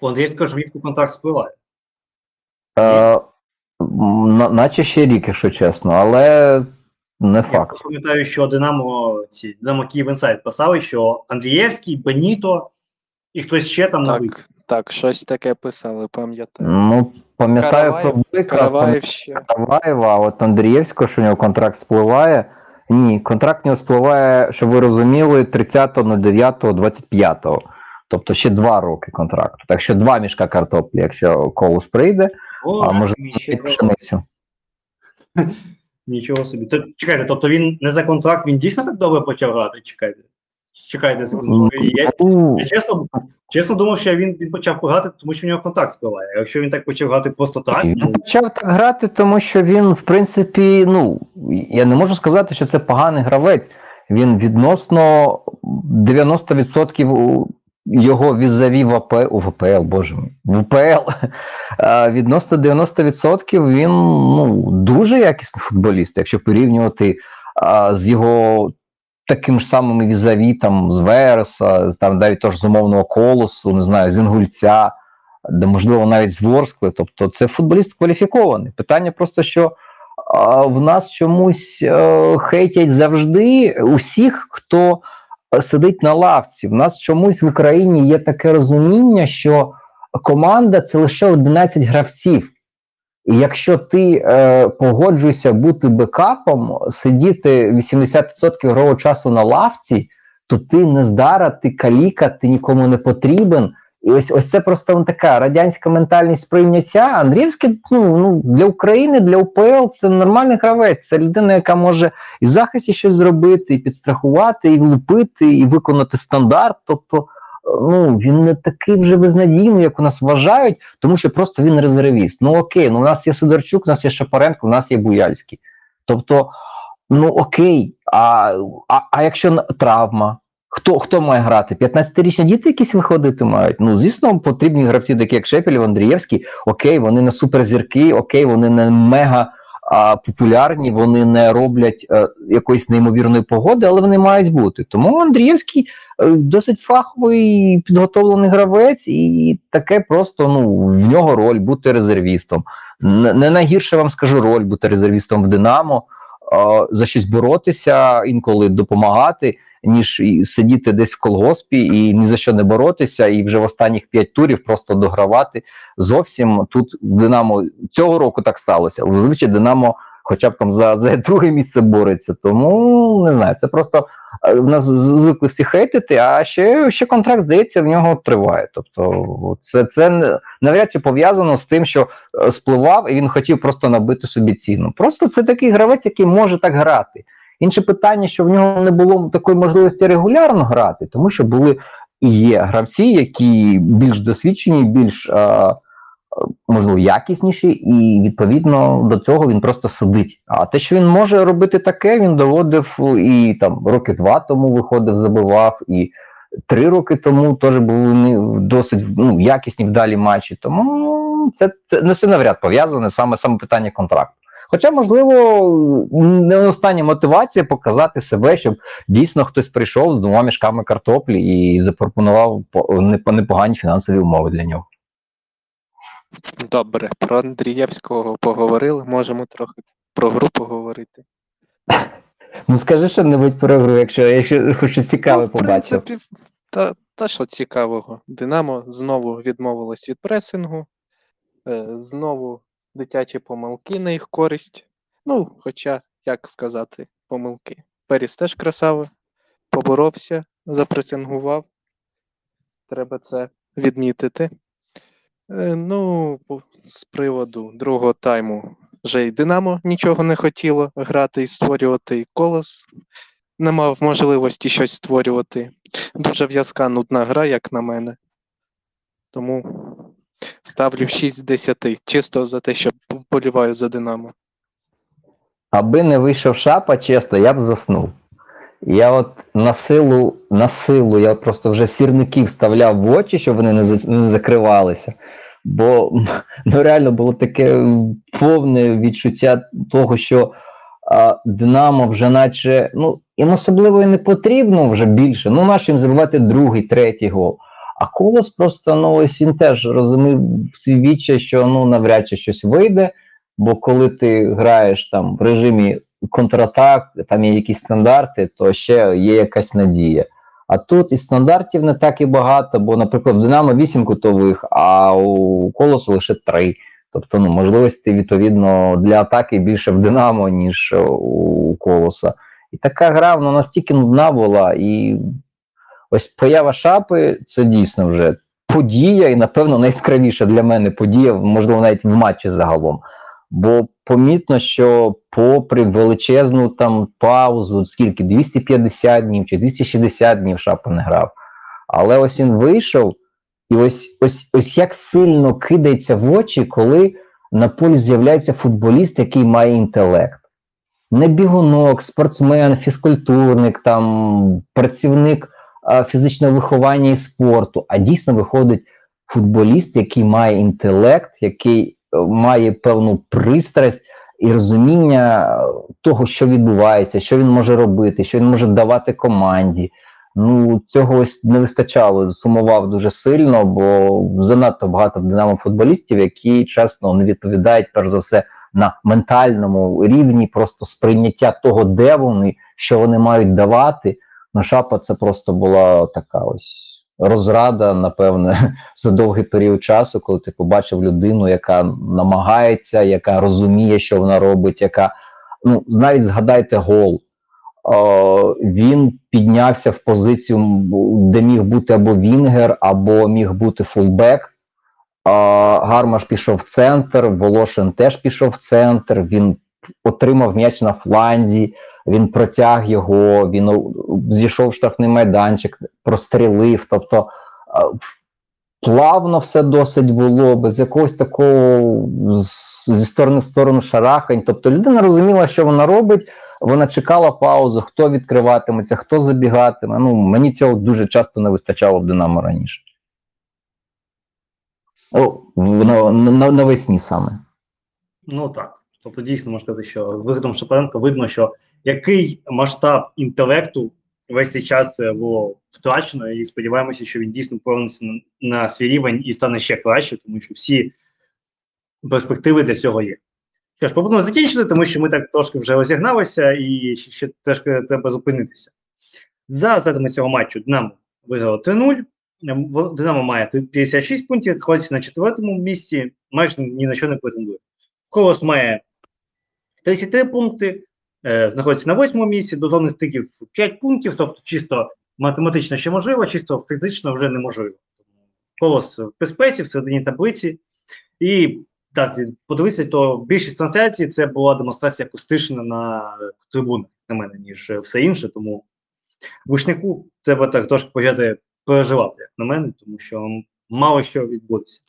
У Андрієвського ж влітку контракт спливає. Е, на- наче ще рік, якщо чесно, але не Я факт. пам'ятаю, що Динамо, ці Динамо Київ Інсайт писали, що Андрієвський, Беніто і хтось ще там на вихід. Так, так, щось таке писали, пам'ятаю. Ну, пам'ятаю про Караваєв- Бика, Караваєв ще. Караваєва, а от Андрієвського, що у нього контракт спливає. Ні, контракт не спливає, щоб ви розуміли, 30.09.25. Тобто ще два роки контракту. Так що два мішка картоплі, якщо колос прийде, О, а може і ще пшеницю. Нічого собі. То, чекайте, тобто він не за контракт, він дійсно так добре почав грати? Чекайте. Чекайте секунду. Я, Ну, я чесно, чесно думав, що він, він почав грати, тому що в нього контракт спливає. А якщо він так почав грати просто так, Він ну, почав так грати, тому що він, в принципі, ну я не можу сказати, що це поганий гравець. Він відносно 90% його візаві в АП, у ВПЛ, боже мій, в УПЛ. Відносно 90% він ну, дуже якісний футболіст, якщо порівнювати а, з його таким ж самим візаві, там, з Вереса, там навіть теж з умовного колосу, не знаю, з Інгульця де можливо навіть з Ворскли. Тобто це футболіст кваліфікований. Питання просто, що а, в нас чомусь е, хейтять завжди усіх, хто е, сидить на лавці. В нас чомусь в Україні є таке розуміння, що команда це лише 11 гравців. І якщо ти е, погоджуєшся бути бекапом, сидіти 80% грового часу на лавці, то ти не здара, ти каліка, ти нікому не потрібен. І ось ось це просто така радянська ментальність сприйняття. Андріївський ну, ну, для України, для УПЛ це нормальний гравець. Це людина, яка може і в захисті щось зробити, і підстрахувати, і влупити, і виконати стандарт. Тобто, ну він не такий вже безнадійний, як у нас вважають, тому що просто він резервіст. Ну окей, ну у нас є Сидорчук, у нас є Шапаренко, у нас є Буяльський. Тобто, ну окей, а, а, а якщо травма? Хто, хто має грати? 15-річні діти якісь виходити мають? Ну, звісно, потрібні гравці, такі як Шепелів, Андрієвський. Окей, вони не суперзірки, окей, вони не мега а, популярні, вони не роблять а, якоїсь неймовірної погоди, але вони мають бути. Тому Андрієвський е, досить фаховий підготовлений гравець, і таке просто ну, в нього роль бути резервістом. Не, найгірше вам скажу роль бути резервістом в Динамо, а, за щось боротися, інколи допомагати ніж сидіти десь в колгоспі і ні за що не боротися, і вже в останніх п'ять турів просто догравати. Зовсім тут Динамо цього року так сталося. Зазвичай Динамо, хоча б там за, за друге місце бореться. Тому не знаю, це просто е, в нас звикли всі хейтити, а ще, ще контракт здається в нього триває. Тобто, це, це навряд чи пов'язано з тим, що е, спливав і він хотів просто набити собі ціну. Просто це такий гравець, який може так грати. Інше питання, що в нього не було такої можливості регулярно грати, тому що були і є гравці, які більш досвідчені, більш е, можливо якісніші, і відповідно до цього він просто сидить. А те, що він може робити таке, він доводив і там роки два тому виходив, забивав, і три роки тому теж були досить ну, якісні вдалі матчі. Тому це, це не все навряд пов'язане саме саме питання контракту. Хоча, можливо, не остання мотивація показати себе, щоб дійсно хтось прийшов з двома мішками картоплі і запропонував непогані фінансові умови для нього. Добре, про Андрієвського поговорили, можемо трохи про гру поговорити. Ну скажи що-небудь про гру, якщо, якщо хоч щось цікаве Ну, побачив. та, та що цікавого. Динамо знову відмовилось від пресингу, е, знову дитячі помилки на їх користь. Ну, хоча, як сказати, помилки. Періс теж красавий, поборовся, запресингував. Треба це відмітити. Е, ну, з приводу другого тайму вже й Динамо нічого не хотіло грати і створювати, і колос не мав можливості щось створювати. Дуже в'язка нудна гра, як на мене. Тому ставлю 6 з 10, чисто за те, що вболіваю за Динамо. Аби не вийшов шапа, чесно, я б заснув. Я от на силу, на силу, я просто вже сірників вставляв в очі, щоб вони не, за- не закривалися. Бо ну, реально було таке повне відчуття того, що а, Динамо вже наче, ну, їм особливо і не потрібно вже більше. Ну, наш їм забивати другий, третій гол. А Колос просто, ну, ось він теж розумів свій вічі, що ну, навряд чи щось вийде. Бо коли ти граєш там в режимі контратак, там є якісь стандарти, то ще є якась надія. А тут і стандартів не так і багато, бо, наприклад, в Динамо 8 кутових, а у Колосу лише 3. Тобто, ну, можливості, відповідно, для атаки більше в Динамо, ніж у Колоса. І така гра вона настільки нудна була, і ось поява шапи це дійсно вже подія, і, напевно, найяскравіша для мене подія, можливо, навіть в матчі загалом. Бо помітно, що попри величезну там паузу, скільки 250 днів чи 260 днів Шапа не грав. Але ось він вийшов, і ось ось ось як сильно кидається в очі, коли на полі з'являється футболіст, який має інтелект. Не бігунок, спортсмен, фізкультурник, там працівник фізичного виховання і спорту, а дійсно виходить футболіст, який має інтелект, який е, має певну пристрасть і розуміння е, того, що відбувається, що він може робити, що він може давати команді. Ну, цього ось не вистачало, сумував дуже сильно, бо занадто багато в Динамо футболістів, які чесно не відповідають, перш за все, на ментальному рівні просто сприйняття того, де вони, що вони мають давати. Ну, шапа це просто була така ось розрада, напевне, за довгий період часу, коли ти побачив людину, яка намагається, яка розуміє, що вона робить, яка ну навіть згадайте гол. О, він піднявся в позицію, де міг бути або Вінгер, або міг бути фулбек. А, Гармаш пішов в центр, Волошин теж пішов в центр. Він отримав м'яч на фланзі, він протяг його, він зійшов в штрафний майданчик, прострілив. Тобто плавно все досить було, без якогось такого зі сторони в сторону шарахань. Тобто людина розуміла, що вона робить. Вона чекала паузу, хто відкриватиметься, хто забігатиме. Ну, мені цього дуже часто не вистачало в Динамо раніше. О, на, на, навесні саме. Ну так. Тобто, дійсно можна сказати, що виглядом Шапаренка видно, що який масштаб інтелекту весь цей час е, було втрачено, і сподіваємося, що він дійсно повернеться на, на свій рівень і стане ще краще, тому що всі перспективи для цього є. Що ж, пропоную закінчити, тому що ми так трошки вже розігналися і ще, ще трошки треба зупинитися. За результатами цього матчу Динамо виграло 3-0. Ем, Динамо має 56 пунктів, знаходиться на четвертому місці, майже ні на що не претендує. Колос має 33 пункти, е, знаходиться на восьмому місці, до зони стиків 5 пунктів, тобто чисто математично ще можливо, чисто фізично вже неможливо. Колос в безпеці, в середині таблиці. І так, подивитися, то більшість трансляцій це була демонстрація акустична на трибунах, на мене, ніж все інше. Тому вишняку треба так трошки почати переживати, як на мене, тому що мало що відбудеться.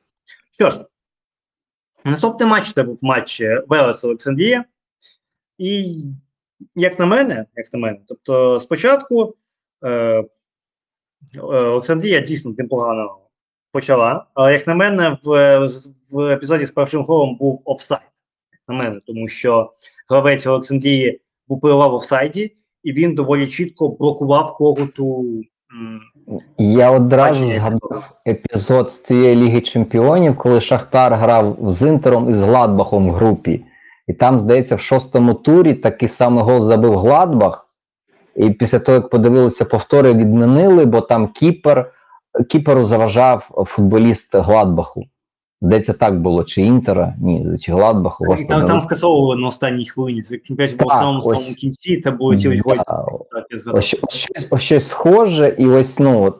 Що ж, Наступний матч це був матч Велес Олександрія. І як на мене, як на мене, тобто спочатку е, е, Олександрія дійсно непогано почала, але як на мене, в, в епізоді з першим голом був офсайд. Як на мене, тому що гравець Олександрії перебував в офсайді, і він доволі чітко блокував коготу. м, Я одразу згадав епізод з тієї Ліги Чемпіонів, коли Шахтар грав з Інтером і з Гладбахом в групі. І там, здається, в шостому турі такий самий гол забив Гладбах. І після того, як подивилися повтори, відмінили, бо там кіпер, кіперу заважав футболіст Гладбаху. Здається, так було, чи Інтера, ні, чи Гладбаху. І господи, там, ну, там скасовували на останній хвилині. Це чемпіонат був в самому самому кінці, це були ці ось гольки. да, ось, щось, ось щось схоже, і ось ну от,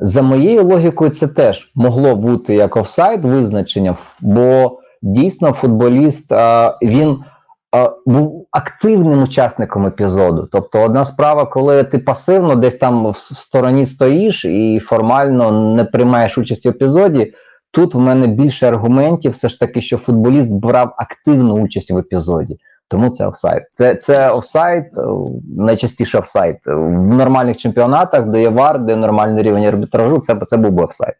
за моєю логікою, це теж могло бути як офсайд визначення, бо дійсно футболіст він був активним учасником епізоду. Тобто, одна справа, коли ти пасивно десь там в, стороні стоїш і формально не приймаєш участь в епізоді. Тут в мене більше аргументів, все ж таки, що футболіст брав активну участь в епізоді. Тому це офсайд. Це, це офсайд, е, найчастіше офсайд. В нормальних чемпіонатах, де є вар, де нормальний рівень арбітражу, це, це був би офсайд.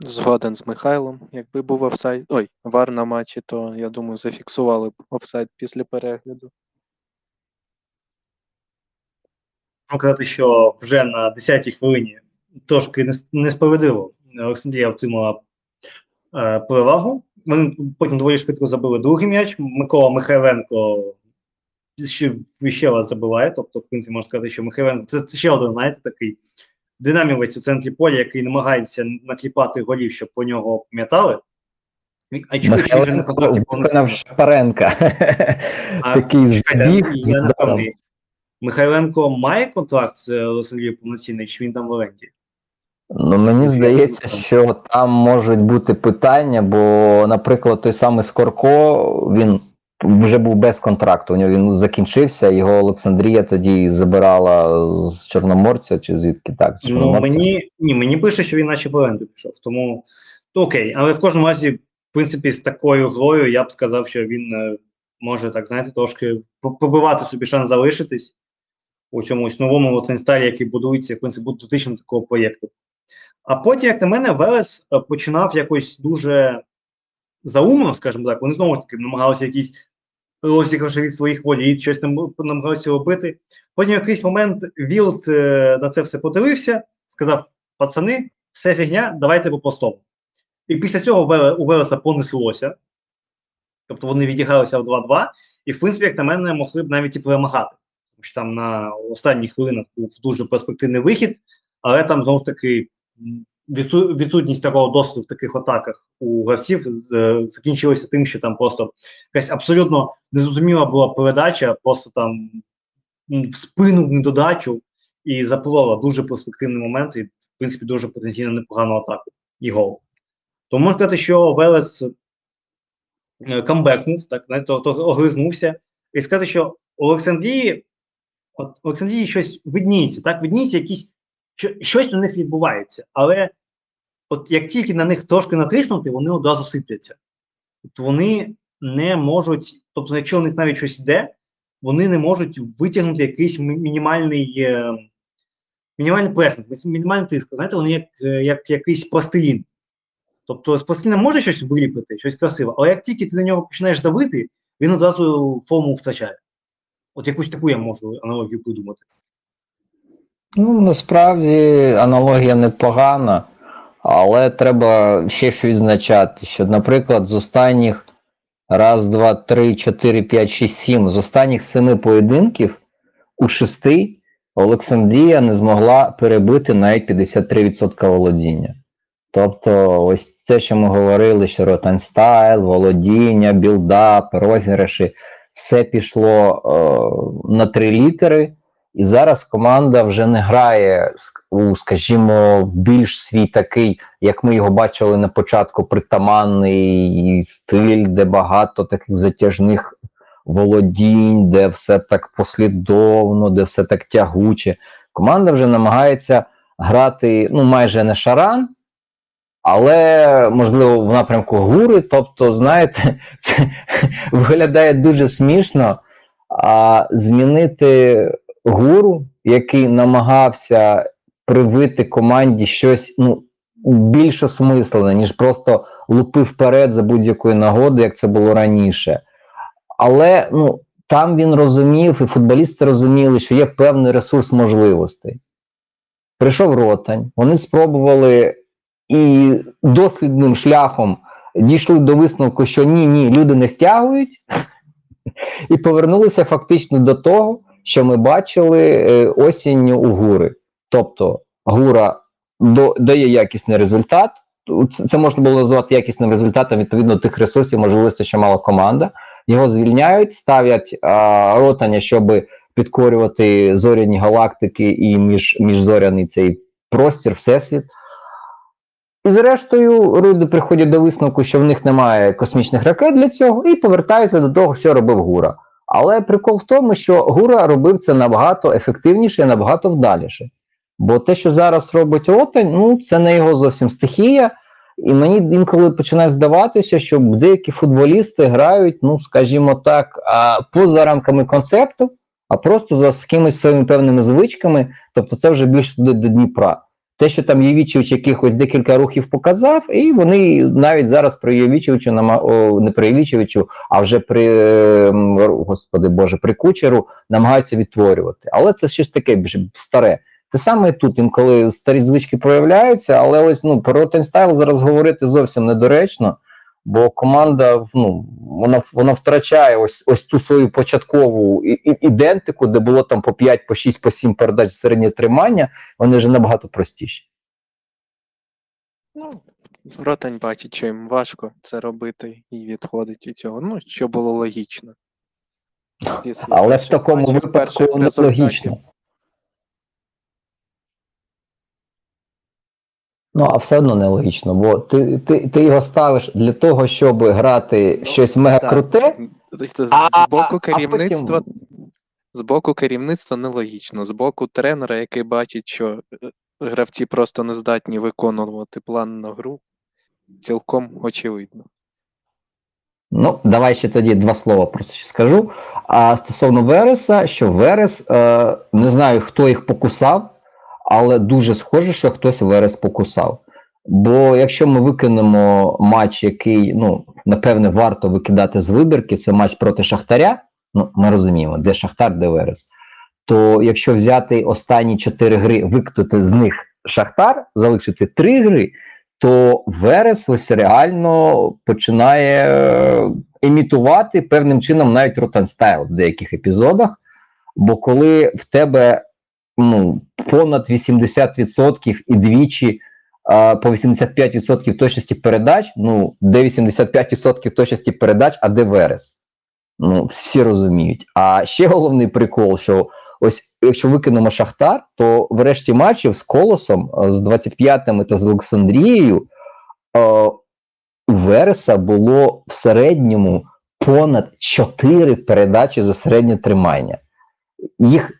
Згоден з Михайлом. Якби був офсайд. Ой, вар на матчі, то я думаю, зафіксували б офсайд після перегляду. Можна казати, що вже на 10-й хвилині трошки нес- несправедливо Олександрія отримала е, перевагу. Вони потім доволі швидко забили другий м'яч. Микола Михайленко ще, ще раз забиває. Тобто, в принципі, можна сказати, що Михайленко це, це ще один, знаєте, такий динамівець у центрі поля, який намагається накліпати голів, щоб про нього пам'ятали. А чому він вже на Михайленко контракті Шапаренка. Такий збіг я не впевнений. Михайленко має контракт з е, повноцінний, чи він там в оренді? Ну, мені здається, що там можуть бути питання, бо, наприклад, той самий Скорко, він вже був без контракту. У нього він закінчився, його Олександрія тоді забирала з Чорноморця чи звідки так? З Ну, мені, ні, мені пише, що він наче в оренду пішов. Тому то окей. Але в кожному разі, в принципі, з такою грою я б сказав, що він е, може так, знаєте, трошки по- побивати собі шанс залишитись у чомусь новому Ротань style і, який будується, в принципі, буде дотичним такого проєкту. А потім, як на мене, Верес е, починав якось дуже заумно, скажімо так, вони знову ж таки намагалися якісь розіграші від своїх воріт, щось там намагалися робити. Потім в якийсь момент Вілд е, на це все подивився, сказав: пацани, все фігня, давайте по-простому. І після цього у Велеса понеслося. Тобто вони відігралися в 2-2, і, в принципі, як на мене, могли б навіть і перемагати. Тому що там на останніх хвилинах був дуже перспективний вихід, але там знову ж таки відсутність такого досвіду в таких атаках у гравців закінчилося тим, що там просто якась абсолютно незрозуміла була передача, просто там в спину в недодачу і запливала дуже перспективний момент, і, в принципі, дуже потенційно непогану атаку і гол. Тому можна сказати, що Велес е, камбекнув, так, знаєте, то, то огризнувся, і сказати, що Олександрії, от Олександрії щось видніється, так, видніється якісь, щось у них відбувається, але от як тільки на них трошки натиснути, вони одразу сипляться. Тобто вони не можуть, тобто, якщо у них навіть щось йде, вони не можуть витягнути якийсь мінімальний, е, мінімальний пресинг, мінімальний тиск. Знаєте, вони як, е, як якийсь пластилін. Тобто з пластиліна може щось виліпити, щось красиве, але як тільки ти на нього починаєш давити, він одразу форму втрачає. От якусь таку я можу аналогію придумати. Ну, насправді аналогія непогана, але треба ще ж відзначати, що, наприклад, з останніх раз, два, три, чотири, п'ять, шість, сім, з останніх семи поєдинків у шести Олександрія не змогла перебити навіть 53% володіння. Тобто, ось це, що ми говорили, що Ротань style, володіння, build-up, розіграші, все пішло е, на три літери. І зараз команда вже не грає у, скажімо, більш свій такий, як ми його бачили на початку, притаманний стиль, де багато таких затяжних володінь, де все так послідовно, де все так тягуче. Команда вже намагається грати ну, майже не шаран, але можливо в напрямку гури. Тобто, знаєте, це виглядає дуже смішно. А змінити гуру, який намагався привити команді щось ну, більш осмислене, ніж просто лупив вперед за будь-якої нагоди, як це було раніше. Але ну, там він розумів, і футболісти розуміли, що є певний ресурс можливостей. Прийшов ротань, вони спробували і дослідним шляхом дійшли до висновку, що ні, ні, люди не стягують, і повернулися фактично до того, що ми бачили е, осінню у гури. Тобто гура дає якісний результат. Це, можна було назвати якісним результатом відповідно тих ресурсів, можливостей, що мала команда. Його звільняють, ставлять а, ротання, щоб підкорювати зоряні галактики і між, міжзоряний цей простір, всесвіт. І зрештою, люди приходять до висновку, що в них немає космічних ракет для цього, і повертаються до того, що робив Гура. Але прикол в тому, що Гура робив це набагато ефективніше і набагато вдаліше. Бо те, що зараз робить Ротань, ну це не його зовсім стихія. І мені інколи починає здаватися, що деякі футболісти грають, ну скажімо так, поза рамками концепту, а просто за якимись своїми певними звичками. Тобто, це вже більше до Дніпра. Те, що там Євічевич якихось декілька рухів показав, і вони навіть зараз при Євічевичу, не при Євічевичу, а вже при ем, господи Боже, при кучеру намагаються відтворювати. Але це щось таке старе. Те саме тут, інколи старі звички проявляються, але ось ну про Ротань style зараз говорити зовсім недоречно, бо команда ну, вона, вона втрачає ось ось ту свою початкову і, і, ідентику, де було там по 5, по 6, по 7 передач середнє тримання, вони вже набагато простіші. Ну, Ротань бачить, що їм важко це робити і відходить від цього. Ну, що було логічно. Після Але в такому випадку не результатів. логічно. Ну, а все одно нелогічно, бо ти, ти, ти його ставиш для того, щоб грати Ну, щось мега круте. Тобто з, боку керівництва. потім- З боку керівництва нелогічно. З боку тренера, який бачить, що е, гравці просто не здатні виконувати план на гру, цілком очевидно. Ну, давай ще тоді два слова просто ще скажу. А стосовно Вереса, що Верес, е, не знаю, хто їх покусав, але дуже схоже, що хтось Верес покусав. Бо якщо ми викинемо матч, який, ну, напевне, варто викидати з вибірки, це матч проти Шахтаря. Ну, ми розуміємо, де Шахтар, де Верес. То якщо взяти останні чотири гри, викинути з них Шахтар, залишити три гри, то Верес ось реально починає е, імітувати певним чином навіть ротанстайл в деяких епізодах. Бо коли в тебе ну, понад 80% і двічі а, по 85% точності передач, ну, де 85% точності передач, а де Верес. Ну, всі розуміють. А ще головний прикол, що ось якщо викинемо Шахтар, то в решті матчів з Колосом, з 25-ми та з Олександрією у Вереса було в середньому понад 4 передачі за середнє тримання. Їх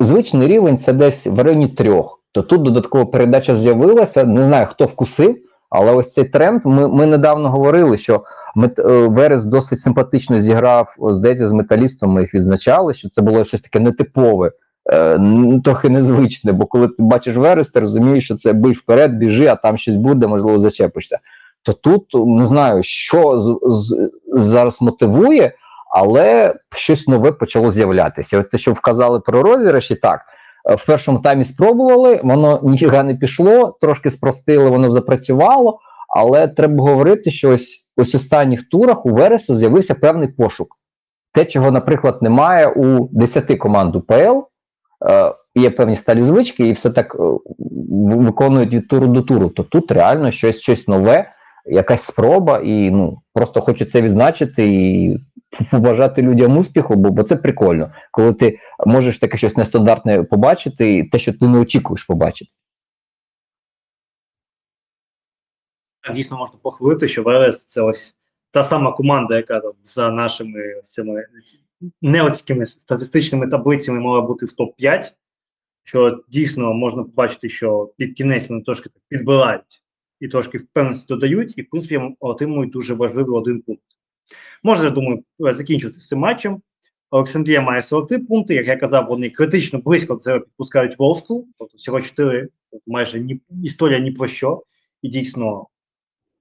звичний рівень це десь в районі трьох. То тут додаткова передача з'явилася. Не знаю, хто вкусив, Але ось цей тренд. Ми, ми недавно говорили, що мет, е, Верес досить симпатично зіграв здається, з металістом. Ми їх відзначали, що це було щось таке нетипове, е, трохи незвичне. Бо коли ти бачиш Верес, ти розумієш, що це бий вперед, біжи, а там щось буде, можливо, зачепишся. То тут не знаю, що з, з, зараз мотивує, але щось нове почало з'являтися. Ось те, що вказали про розіграші, так. е, В першому таймі спробували, воно ніфіга не пішло, трошки спростили, воно запрацювало. Але треба говорити, що ось ось останніх турах у Вересу з'явився певний пошук. Те, чого, наприклад, немає у 10 команд УПЛ, е, є певні сталі звички, і все так е, виконують від туру до туру. То тут реально щось, щось нове, якась спроба, і ну просто хочу це відзначити і побажати людям успіху, бо, бо це прикольно, коли ти можеш таке щось нестандартне побачити, і те, що ти не очікуєш побачити. Дійсно можна похвалити, що Велес це ось та сама команда, яка там за нашими цими неоцькими статистичними таблицями мала бути в топ-5. Що дійсно можна побачити, що під кінець вони трошки підбирають і трошки впевненості додають, і в принципі отримують дуже важливий один пункт. Можна, я думаю, закінчувати з цим матчем. Олександрія має 43 пункти. Як я казав, вони критично близько до себе підпускають Волску, тобто всього 4, тобто майже ні, історія ні про що. І дійсно,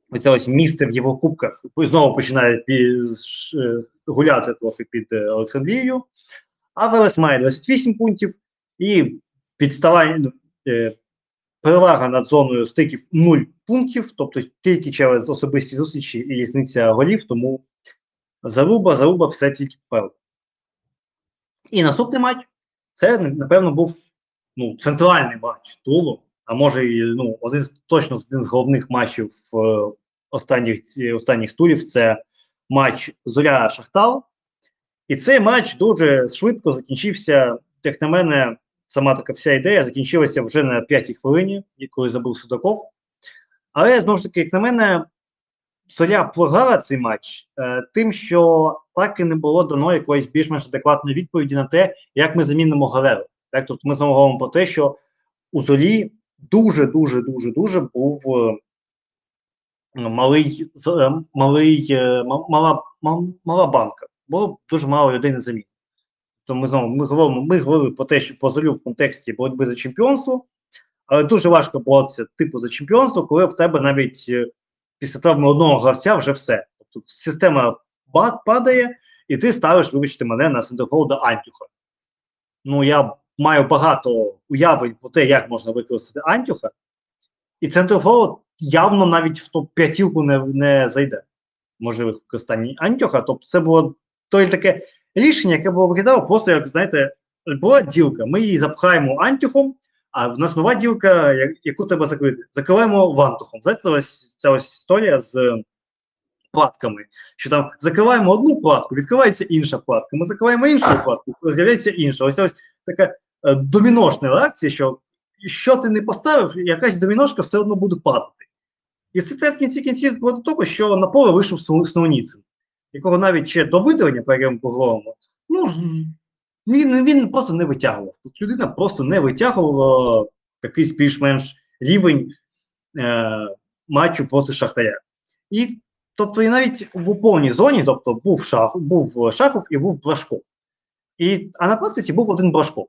оце ось місце в Єврокубках знову починає е, гуляти трохи під е, Олександрією. А Велес має 28 пунктів і підставання, ну, е, перевага над зоною стиків 0 пунктів, тобто тільки через особисті зустрічі і різниця голів, тому заруба, заруба, все тільки вперед. І наступний матч це, напевно, був ну, центральний матч Тулу, а може і ну, один точно один з головних матчів е, останніх, останніх турів це матч Зоря Шахтал. І цей матч дуже швидко закінчився, як на мене, сама така вся ідея закінчилася вже на п'ятій хвилині, коли забув Судаков. Але знову ж таки, як на мене, Зоря програла цей матч е, тим, що так і не було дано якоїсь більш-менш адекватної відповіді на те, як ми замінимо Галеру. Так, тобто ми знову говоримо про те, що у Зорі дуже, дуже, дуже, дуже був е, малий, е, малий, мала, мала банка. Було дуже мало людей на заміну. То ми знову ми говоримо, ми говорили про те, що по зорю в контексті боротьби за чемпіонство, але дуже важко боротися типу за чемпіонство, коли в тебе навіть після травми одного гравця вже все. Тобто система падає, і ти ставиш, вибачте мене, на Сендерголда Антюха. Ну, я маю багато уявлень про те, як можна використати Антюха, і Центрфорвард явно навіть в топ-5 не, не зайде можливих використань Антюха. Тобто, це було то таке рішення, яке було виглядало просто, як знаєте, була ділка. Ми її запхаємо Антюхом, а в нас нова ділка, яку треба закрити. Закриваємо вантухом. Знаєте, це ось ця ось історія з е, платками. Що там закриваємо одну платку, відкривається інша платка. Ми закриваємо іншу платку, з'являється інша. Ось ось така е, доміношна реакція, що що ти не поставив, якась доміношка все одно буде падати. І все це в кінці кінців до того, що на поле вийшов Сноуніцин, якого навіть ще до видалення, про яке ми поговоримо, ну, він, він просто не витягував. Людина просто не витягувала якийсь більш-менш рівень е, матчу проти Шахтаря. І тобто, і навіть в повній зоні, тобто був шах, був Шахов і був Блашко. І, а на практиці був один Блашко.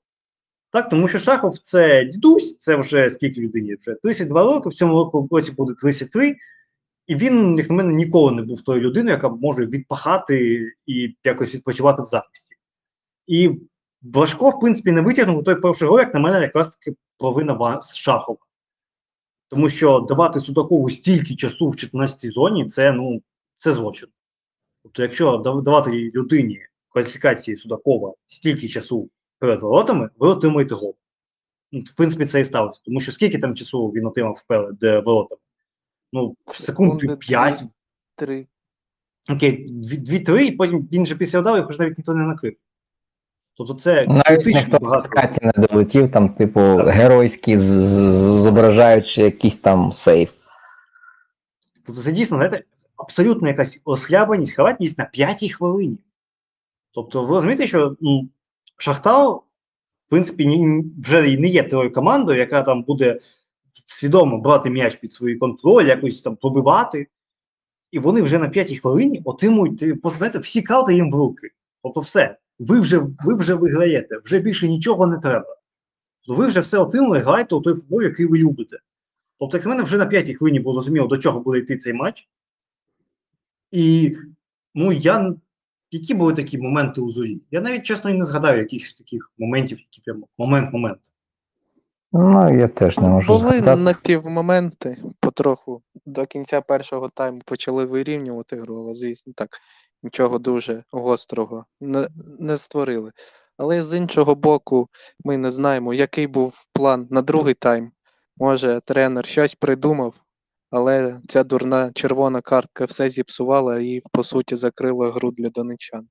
Так, тому що Шахов це дідусь, це вже скільки людині? Вже 32 роки, в цьому року році буде 33, і він, як на мене, ніколи не був тою людиною, яка може відпахати і якось відпочивати в захисті. І Блашко, в принципі, не витягнув той перший гол, як на мене, якраз таки провина з Шахова. Тому що давати Судакову стільки часу в 14-й зоні це, ну, це злочин. Тобто, якщо давати людині кваліфікації Судакова стільки часу перед воротами, ви отримуєте гол. Ну, В принципі, це і сталося. Тому що скільки там часу він отримав перед воротами? Ну, секунд Секунди 5, Три. окей, 2-3, і потім він же після удару, його ж навіть ніхто не накрив. Тобто це критично багато. Каті не долетів, там, типу, геройський, з- зображаючи якийсь там сейф. Тобто це дійсно, знаєте, абсолютно якась ослябаність, халатність на п'ятій хвилині. Тобто, ви розумієте, що ну, Шахтал, в принципі, вже не є тою командою, яка там буде свідомо брати м'яч під свій контроль, якось там пробивати. І вони вже на п'ятій хвилині отримують, просто знаєте, всі карти їм в руки. Тобто все, ви вже, ви вже виграєте, вже більше нічого не треба. То ви вже все отримали, грайте у той футбол, який ви любите. Тобто, як на мене, вже на п'ятій хвилині було зрозуміло, до чого буде йти цей матч. І ну, я, які були такі моменти у зорі? Я навіть чесно і не згадаю якихось таких моментів, які прямо момент-момент. Ну, я теж не можу Були згадати. напівмоменти, потроху до кінця першого тайму почали вирівнювати гру, але, звісно, так, нічого дуже гострого не, не створили. Але з іншого боку, ми не знаємо, який був план на другий тайм. Може, тренер щось придумав, але ця дурна червона картка все зіпсувала і, по суті, закрила гру для донечан.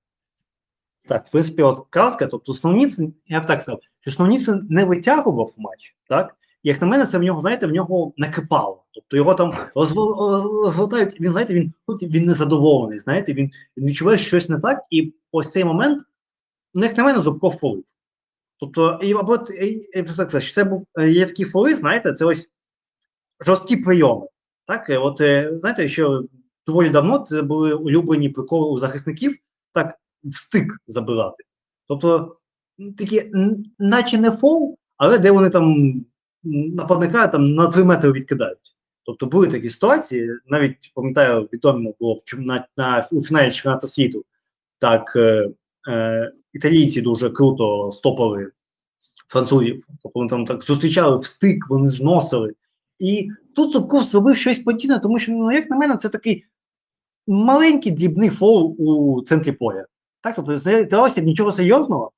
Так, в принципі, от картка, тобто основні я б так сказав, що основні це не витягував матч, так? Як на мене, це в нього, знаєте, в нього накипало. Тобто його там розгор- розгортають, він, знаєте, він, він незадоволений, знаєте, він, відчуває що щось не так, і ось цей момент, ну, як на мене, Зубков фолив. Тобто, і, або, що це був, е, є такі фоли, знаєте, це ось жорсткі прийоми. Так, е, от, е, знаєте, що доволі давно це були улюблені приколи у захисників, так, в стик забирати. Тобто, такі, наче не фол, але де вони там нападника там на 3 метри відкидають. Тобто були такі ситуації, навіть пам'ятаю, відомо було в на, на, у фіналі чемпіонату світу. Так, е, е, італійці дуже круто стопали французів. Тобто вони там так зустрічали в стик, вони зносили. І тут Зубков зробив щось подібне, тому що, ну, як на мене, це такий маленький дрібний фол у центрі поля. Так, тобто здавалося б нічого серйозного,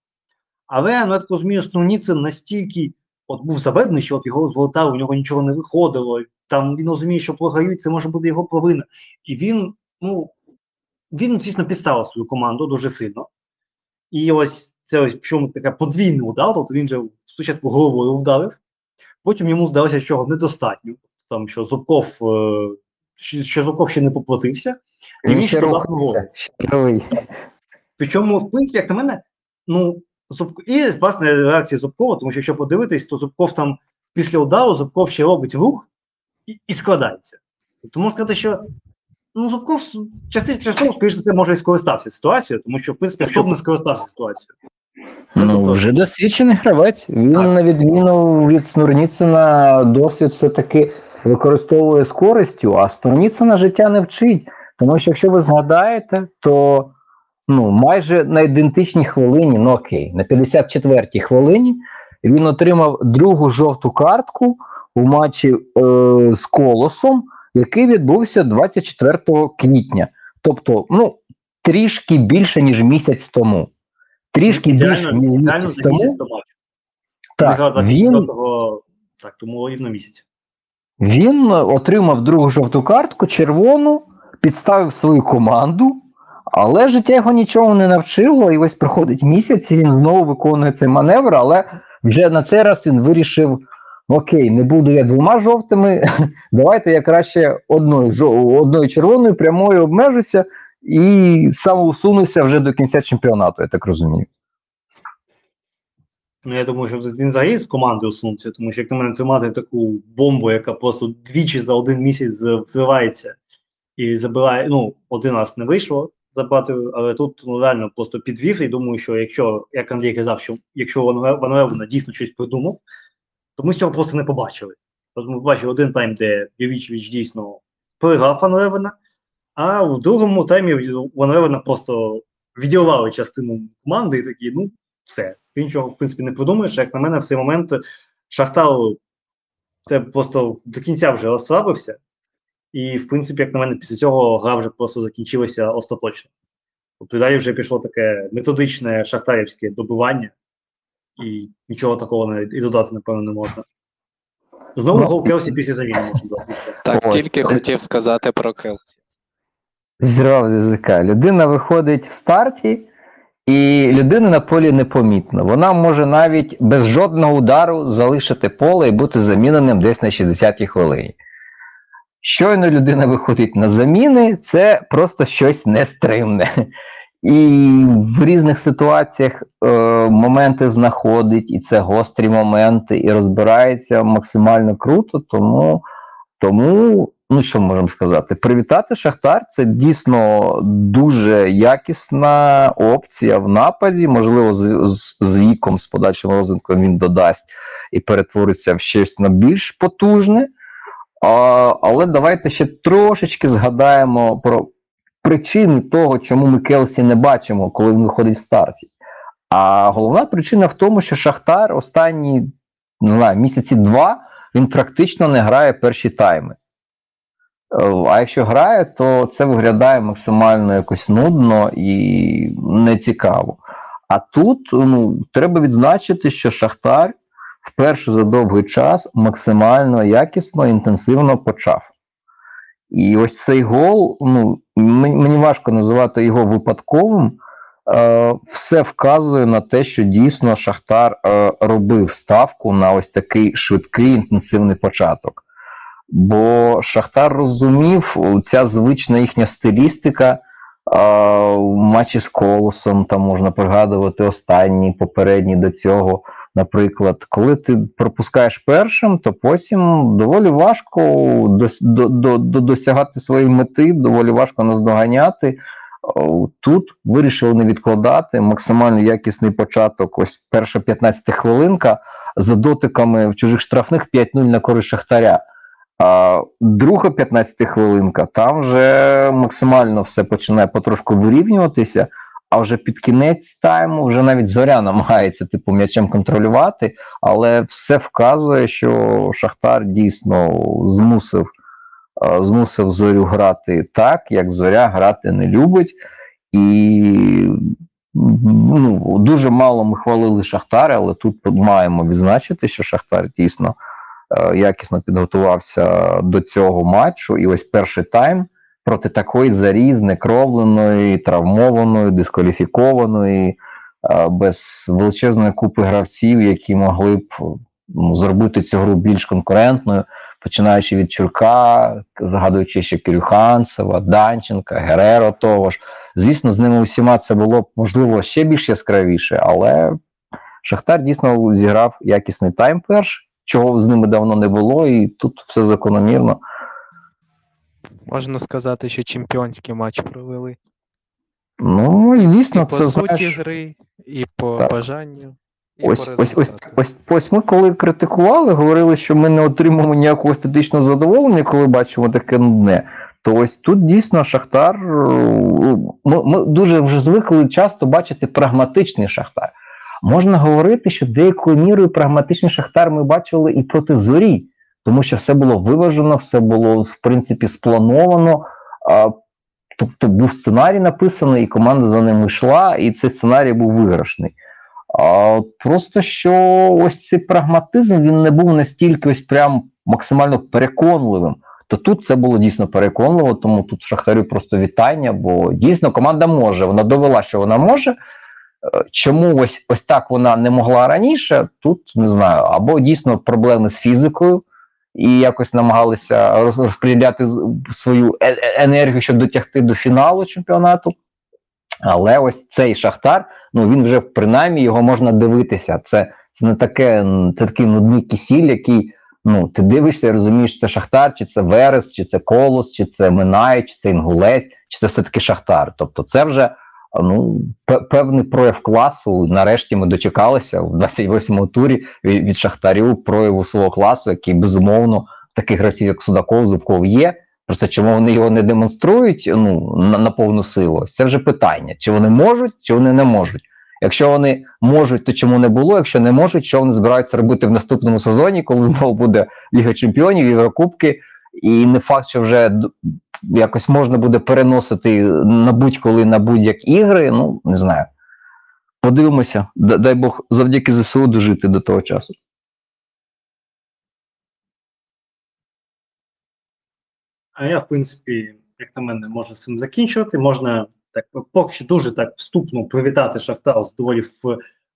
але ну, я так розумію, основні це настільки от був заведений, що от його золотав, у нього нічого не виходило. Там він розуміє, що програють, це може бути його провина. І він, ну, він, звісно, підставив свою команду дуже сильно. І ось це ось чому така подвійний удар, тобто він же спочатку головою вдарив, потім йому здалося, що його недостатньо. Там що Зубков, е, що Зубков ще не поплатився, і Він ще ще. Причому, в принципі, як на мене, ну. І власне реакція Зубкова, тому що якщо подивитись, то Зубков там після удару Зубков ще робить рух і, і складається. Тобто можна сказати, що ну, Зубков частково, скоріше за все, може і скористався ситуацією, тому що, в принципі, хто б не скористався ситуацією. Ну, вже досвідчений гравець. Він, Так. на відміну від Снурніцина, досвід все-таки використовує з користю, а Снурніцина життя не вчить. Тому що, якщо ви згадаєте, то ну, майже на ідентичній хвилині, ну окей, на 54-й хвилині він отримав другу жовту картку у матчі е, з Колосом, який відбувся 24 квітня. Тобто, ну, трішки більше, ніж місяць тому. Трішки більше, ніж місяць тому. місяць грали Так, він, 24-го, так, тому рівно місяць. він отримав другу жовту картку, червону, підставив свою команду, але життя його нічого не навчило, і ось проходить місяць, і він знову виконує цей маневр, але вже на цей раз він вирішив: окей, не буду я двома жовтими, давайте я краще одною, одною червоною прямою обмежуся і самоусунуся вже до кінця чемпіонату, я так розумію. Ну, я думаю, що він взагалі з команди усунувся, тому що як на мене тримати таку бомбу, яка просто двічі за один місяць взривається і забирає. Ну, один раз не вийшло забрати, але тут ну, реально просто підвів. І думаю, що якщо, як Андрій казав, що якщо Ван Ле- Ван Левена дійсно щось придумав, то ми цього просто не побачили. Тобто ми побачили один тайм, де Йовічевич дійсно переграв Ван Левена, а в другому таймі Ван Левена просто відірвали частину команди і такі, ну, все. Ти нічого, в принципі, не подумаєш. Як на мене, в цей момент Шахтар це просто до кінця вже розслабився. І, в принципі, як на мене, після цього гра вже просто закінчилася остаточно. Тобто далі вже пішло таке методичне шахтарівське добивання, і нічого такого навіть і додати, напевно, не можна. Знову Ну, гол Келсі після заміни можна додати. Так, Ось. тільки хотів сказати про Келсі. Зрав з язика. Людина виходить в старті, і людина на полі непомітно. Вона може навіть без жодного удару залишити поле і бути заміненим десь на 60-й хвилині. Щойно людина виходить на заміни, це просто щось нестримне. і в різних ситуаціях е, моменти знаходить, і це гострі моменти, і розбирається максимально круто. Тому, тому ну що можемо сказати? Привітати Шахтар це дійсно дуже якісна опція в нападі. Можливо, з, з, з віком, з подальшим розвитком він додасть і перетвориться в щось на більш потужне. Але давайте ще трошечки згадаємо про причини того, чому ми Келсі не бачимо, коли він виходить в старті. А головна причина в тому, що Шахтар останні не знаю, місяці два він практично не грає перші тайми. Е, А якщо грає, то це виглядає максимально якось нудно і нецікаво. А тут ну, треба відзначити, що Шахтар вперше за довгий час максимально якісно інтенсивно почав. І ось цей гол, ну мені, важко називати його випадковим. Е, все вказує на те, що дійсно Шахтар е, робив ставку на ось такий швидкий інтенсивний початок. Бо Шахтар розумів, ця звична їхня стилістика. е, матчі з колосом, там можна пригадувати останні, попередні до цього. Наприклад, коли ти пропускаєш першим, то потім доволі важко дос, до, до, до, досягати своєї мети, доволі важко наздоганяти. Тут вирішили не відкладати максимально якісний початок. Ось перша 15 хвилинка за дотиками в чужих штрафних 5-0 на користь Шахтаря. А друга 15 хвилинка, там вже максимально все починає потрошку вирівнюватися. А вже під кінець тайму вже навіть зоря намагається типу м'ячем контролювати, але все вказує, що Шахтар дійсно змусив, е, змусив зорю грати так, як зоря грати не любить. І ну, дуже мало ми хвалили Шахтар, але тут маємо відзначити, що Шахтар дійсно е, якісно підготувався до цього матчу. І ось перший тайм проти такої зарі знекровленої, травмованої, дискваліфікованої, е, без величезної купи гравців, які могли б ну, зробити цю гру більш конкурентною, починаючи від Чурка, згадуючи ще Кирюханцева, Данченка, Гереро того ж. Звісно, з ними усіма це було б можливо ще більш яскравіше, але Шахтар дійсно зіграв якісний тайм перш, чого з ними давно не було, і тут все закономірно. Можна сказати, що чемпіонський матч провели. Ну, і дійсно, і по суті знаєш, гри, і по Так. бажанню, і ось, по ось, ось, ось, ось ми коли критикували, говорили, що ми не отримуємо ніякого естетичного задоволення, коли бачимо таке нудне. То ось тут дійсно Шахтар. е, Ми, ми дуже вже звикли часто бачити прагматичний Шахтар. Можна говорити, що деякою мірою прагматичний Шахтар ми бачили і проти зорі, тому що все було виважено, все було в принципі сплановано. А, тобто був сценарій написаний, і команда за ним йшла, і цей сценарій був виграшний. А, просто що ось цей прагматизм він не був настільки ось прям максимально переконливим. То тут це було дійсно переконливо, тому тут Шахтарю просто вітання, бо дійсно команда може. Вона довела, що вона може. Е, Чому ось ось так вона не могла раніше? Тут не знаю. Або дійсно проблеми з фізикою, і якось намагалися роз- розподіляти свою е- е- енергію, щоб дотягти до фіналу чемпіонату. Але ось цей Шахтар, ну він вже принаймні його можна дивитися. Це, це не таке, це такий нудний кисіль, який ну, ти дивишся і розумієш, це Шахтар, чи це Верес, чи це Колос, чи це Минай, чи це Інгулець, чи це все-таки Шахтар. Тобто, це вже ну, певний прояв класу. Нарешті ми дочекалися в 28-му турі від, Шахтарів прояву свого класу, який безумовно таких гравців, як Судаков, Зубков є. Просто чому вони його не демонструють ну, на, на повну силу? Це вже питання: чи вони можуть, чи вони не можуть. Якщо вони можуть, то чому не було? Якщо не можуть, що вони збираються робити в наступному сезоні, коли знову буде Ліга Чемпіонів, Єврокубки, і не факт, що вже якось можна буде переносити на будь-коли на будь-як ігри. Ну не знаю. Подивимося, дай Бог завдяки ЗСУ дожити до того часу. А я, в принципі, як на мене, можу цим закінчувати. Можна так поки що дуже так вступно привітати Шахтар з доволі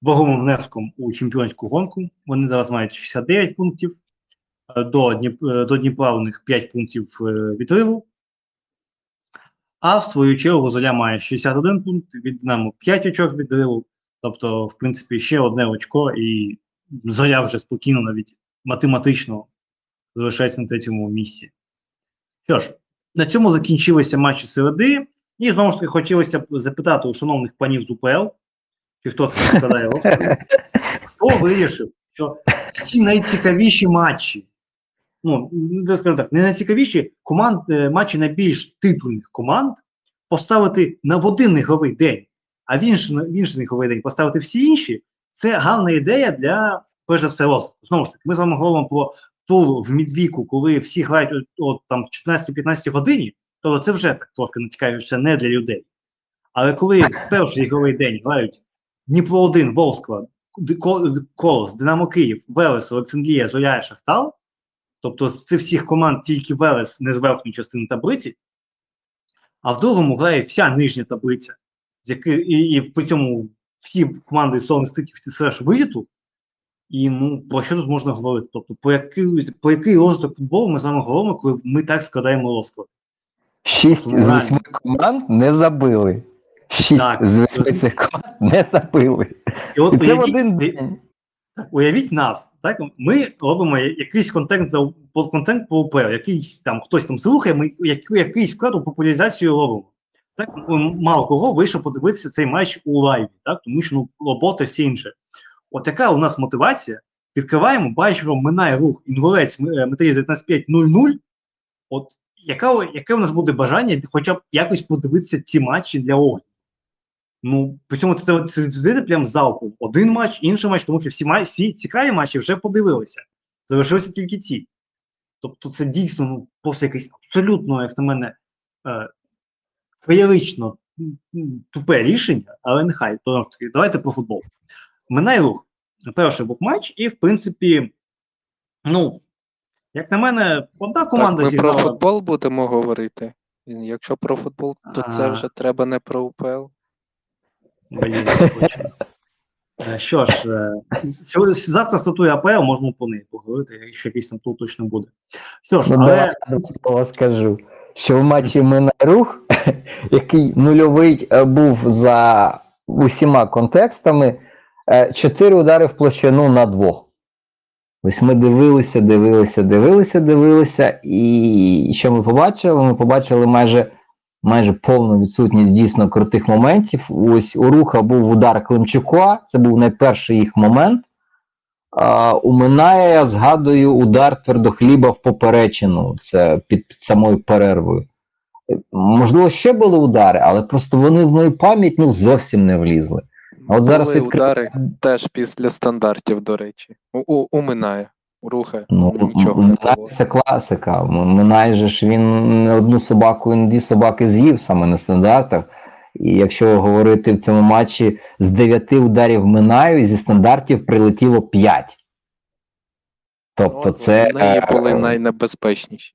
вагомим внеском у чемпіонську гонку. Вони зараз мають 69 пунктів. До, Дніп, до Дніпра у них 5 пунктів е, відриву. А в свою чергу Зоря має 61 пункт, від Динамо 5 очок відриву. Тобто, в принципі, ще одне очко, і Зоря вже спокійно навіть математично залишається на третьому місці. Що ж, на цьому закінчилися матчі середи. І знову ж таки хотілося б запитати у шановних панів з УПЛ, чи хто це складає розповідь, хто вирішив, що всі найцікавіші матчі, ну, скажу так, не найцікавіші команд, е, матчі найбільш титульних команд поставити на в один ігровий день, а в інший, в інший ігровий день поставити всі інші, це гарна ідея для, перш за все, розвитку. Знову ж таки, ми з вами говоримо про тур в мідвіку, коли всі грають от, от, там 14-15 годині, то це вже так трошки натякає, не для людей. Але коли в перший ігровий день грають Дніпро 1, Волскла, Д- Ко- Колос, Динамо Київ, Велес, Олександрія, Зоря і Шахтар, тобто з цих всіх команд тільки Велес не з верхньої частини таблиці, а в другому грає вся нижня таблиця, з яки, і, і при цьому всі команди сон стиків слеш виліту, і ну про що тут можна говорити? Тобто, про який, про який розвиток футболу ми з вами говоримо, коли ми так складаємо розклад? Шість з восьми команд не забили. Шість Так, з восьми цих команд не забили. І от І це в уявіть, один день. Уявіть нас, так? Ми робимо якийсь контент за контент по УПЛ, якийсь там хтось там слухає, ми як, якийсь вклад у популяризацію робимо. Так, мало кого вийшов подивитися цей матч у лайві, так? Тому що ну, робота всі інше. От яка у нас мотивація? Відкриваємо, бачимо, минає рух інгулець метрі 19.5.00. От яка, яке у нас буде бажання хоча б якось подивитися ці матчі для огляду? Ну, при цьому це сидіти прям залпом. Один матч, інший матч, тому що всі, всі цікаві матчі вже подивилися. Залишилися тільки ці. Тобто це дійсно ну, просто якесь абсолютно, як на мене, е, феєрично тупе рішення, але нехай, то таки, давайте про футбол. Минає рух. Перший був матч, і в принципі, ну, як на мене, одна команда так, ми про футбол будемо говорити. Якщо про футбол, то це вже треба не про УПЛ. Блін, точно. Е, Що ж, е, сьогодні, завтра статує АПЛ, можемо по неї поговорити, якщо якийсь там тут точно буде. Що ж, Ну, але я скажу, що в матчі Минай рух, який нульовий е, був за усіма контекстами, е, чотири удари в площину на двох. Ось ми дивилися, дивилися, дивилися, дивилися, і що ми побачили? Ми побачили майже, майже повну відсутність дійсно крутих моментів. Ось у руха був удар Климчука, це був найперший їх момент. А, у Минає, я згадую удар твердохліба в поперечину, це під, під самою перервою. Можливо, ще були удари, але просто вони в мою пам'ять ну, зовсім не влізли. А от зараз Були відкрив- удари теж після стандартів, до речі. У, у, у Минає. У Руха Ну, нічого не було. це класика. Минай же ж він не одну собаку, і не дві собаки з'їв саме на стандартах. І якщо говорити в цьому матчі з дев'яти ударів Минаю, зі стандартів прилетіло п'ять. Тобто, От це вони були е, найнебезпечніші.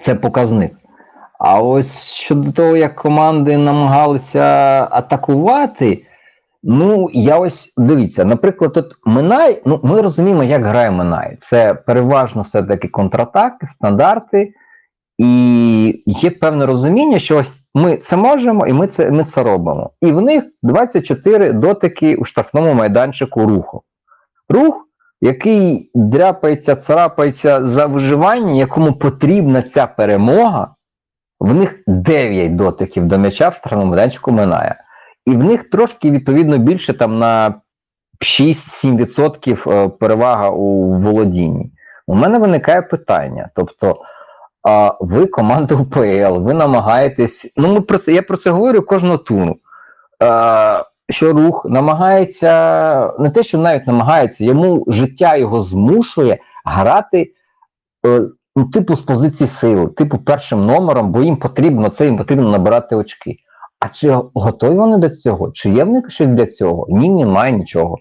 це показник. А ось щодо того, як команди намагалися атакувати, ну я ось дивіться, наприклад, от Минай, ну ми розуміємо, як грає Минай. Це переважно все-таки контратаки, стандарти, і є певне розуміння, що ось ми це можемо, і ми це, ми це робимо. І в них 24 дотики у штрафному майданчику руху. Рух, який дряпається, царапається за виживання, якому потрібна ця перемога, в них 9 дотиків до м'яча в штрафному майданчику минає. І в них трошки відповідно більше там на 6-7% е, перевага у володінні. У мене виникає питання. Тобто, а, ви команда УПЛ, ви намагаєтесь. Ну, ми про це, я про це говорю кожного туру. Е, що рух намагається, не те, що навіть намагається, йому життя його змушує грати е, ну, типу з позиції сили, типу першим номером, бо їм потрібно це, їм потрібно набирати очки. А чи готові вони до цього? Чи є в них щось для цього? Ні, немає нічого.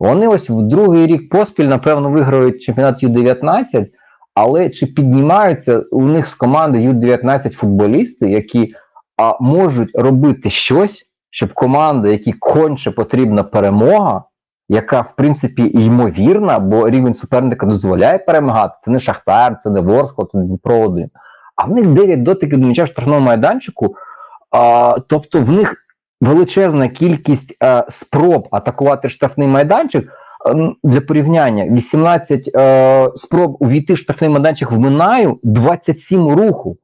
Вони ось в другий рік поспіль, напевно, виграють чемпіонат Ю-19, але чи піднімаються у них з команди Ю-19 футболісти, які а, можуть робити щось, щоб команда, якій конче потрібна перемога, яка в принципі ймовірна, бо рівень суперника дозволяє перемагати. Це не Шахтар, це не Ворскла, це не Дніпро 1. А в них 9 дотиків до м'яча в штрафному майданчику. А, тобто в них величезна кількість е, спроб атакувати штрафний майданчик. Ем, Для порівняння 18 е, спроб увійти в штрафний майданчик в Минаю, 27 руху.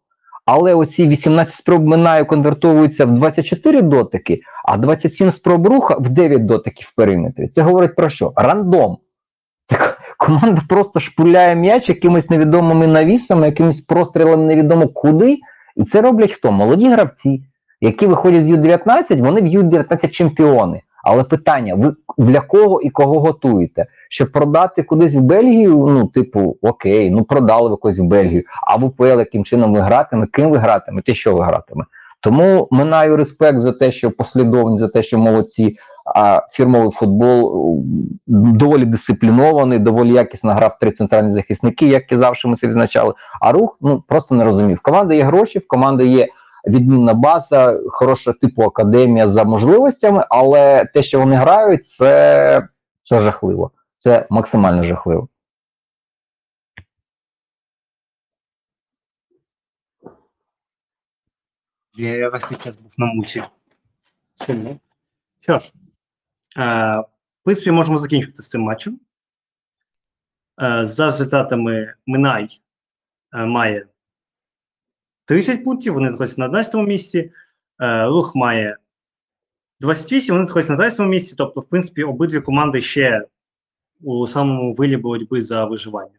Але оці 18 спроб Минаю конвертовуються в 24 дотики, а 27 спроб руха в 9 дотиків в периметрі. Це говорить про що? Рандом. Це команда просто шпуляє м'яч якимись невідомими навісами, якимись прострілами невідомо куди. І це роблять хто? Молоді гравці, які виходять з Ю-19, вони в Ю-19 чемпіони. Але питання: ви для кого і кого готуєте? Щоб продати кудись в Бельгію? Ну, типу, окей, ну продали ви когось в Бельгію. А в УПЛ яким чином ви гратиме? Ким ви гратимете? Що ви гратиме? Тому минаю респект за те, що послідовність, за те, що молодці. А фірмовий футбол доволі дисциплінований, доволі якісно грав три центральні захисники, як і завжди ми це відзначали. А рух ну просто не розумів. В команди є гроші, в команди є відмінна база, хороша типу академія за можливостями, але те, що вони грають, це, це жахливо. Це максимально жахливо. Я, я весь цей час був на муці. Чому? Що ж, е, в принципі, можемо закінчити з цим матчем. Е, за результатами Минай е, має 30 пунктів, вони знаходяться на 11 місці. Е, Рух має 28, вони знаходяться на 13 місці. Тобто, в принципі, обидві команди ще у самому вилі боротьби за виживання.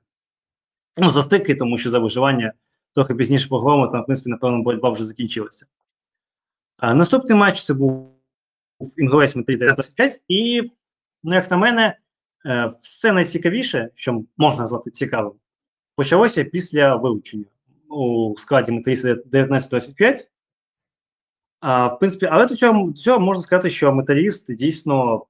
Ну, за стики, тому що за виживання трохи пізніше поговоримо, там, в принципі, напевно, боротьба вже закінчилася. А, наступний матч це був Інгулець Металіст 25, і, ну, як на мене, е, все найцікавіше, що можна назвати цікавим, почалося після вилучення у складі Металіст 19-25. А, в принципі, але до цього, до цього можна сказати, що металіст дійсно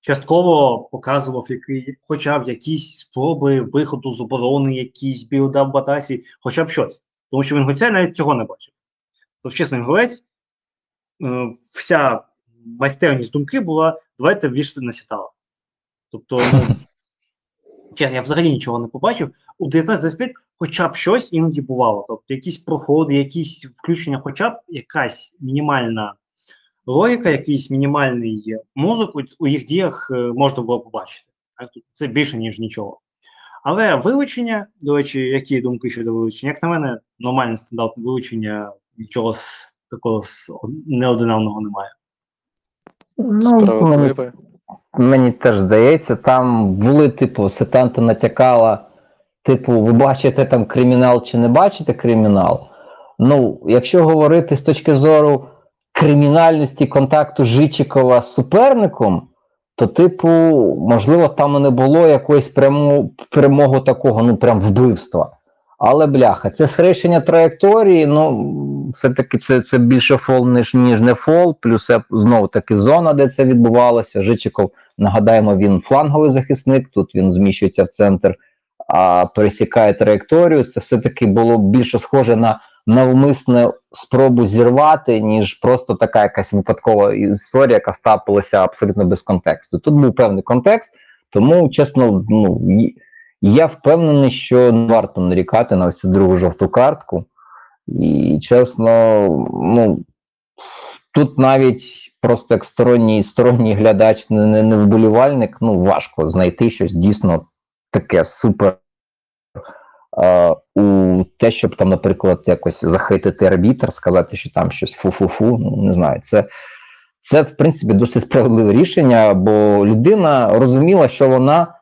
частково показував який, хоча б якісь спроби виходу з оборони, якісь build-up в атаці, хоча б щось. Тому що Вінгольця навіть цього не бачив. Тобто, чесно, Вінгулець, е, вся майстерність думки була: давайте вішати на сітала. Тобто, ну, я взагалі нічого не побачив. У 19-25 хоча б щось іноді бувало. Тобто, якісь проходи, якісь включення, хоча б якась мінімальна логіка, якийсь мінімальний мозок у, їх діях е, можна було побачити. Це більше, ніж нічого. Але вилучення, до речі, які думки щодо вилучення? Як на мене, нормальне стандартне вилучення, нічого такого неординарного немає. Ну, мені, мені теж здається, там були, типу, сетанта натякала, типу, ви бачите там кримінал чи не бачите кримінал. Ну, якщо говорити з точки зору кримінальності контакту Жичикова з суперником, то, типу, можливо, там не було якоїсь прямо, прямого такого, ну прям вбивства. Але бляха, це схрещення траєкторії, ну, все-таки це, це більше фол, ніж, ніж не фол, плюс знову таки зона, де це відбувалося. Жичиков, нагадаємо, він фланговий захисник, тут він зміщується в центр, а пересікає траєкторію. Це все-таки було більше схоже на навмисне спробу зірвати, ніж просто така якась випадкова історія, яка стапилася абсолютно без контексту. Тут був певний контекст, тому чесно, ну я впевнений, що не варто нарікати на ось цю другу жовту картку. І чесно, ну тут навіть просто як сторонній, сторонній глядач, не, не, не вболівальник, ну важко знайти щось дійсно таке супер е, у те, щоб там, наприклад, якось захитити арбітр, сказати, що там щось фу-фу-фу, ну не знаю, це. Це, в принципі, досить справедливе рішення, бо людина розуміла, що вона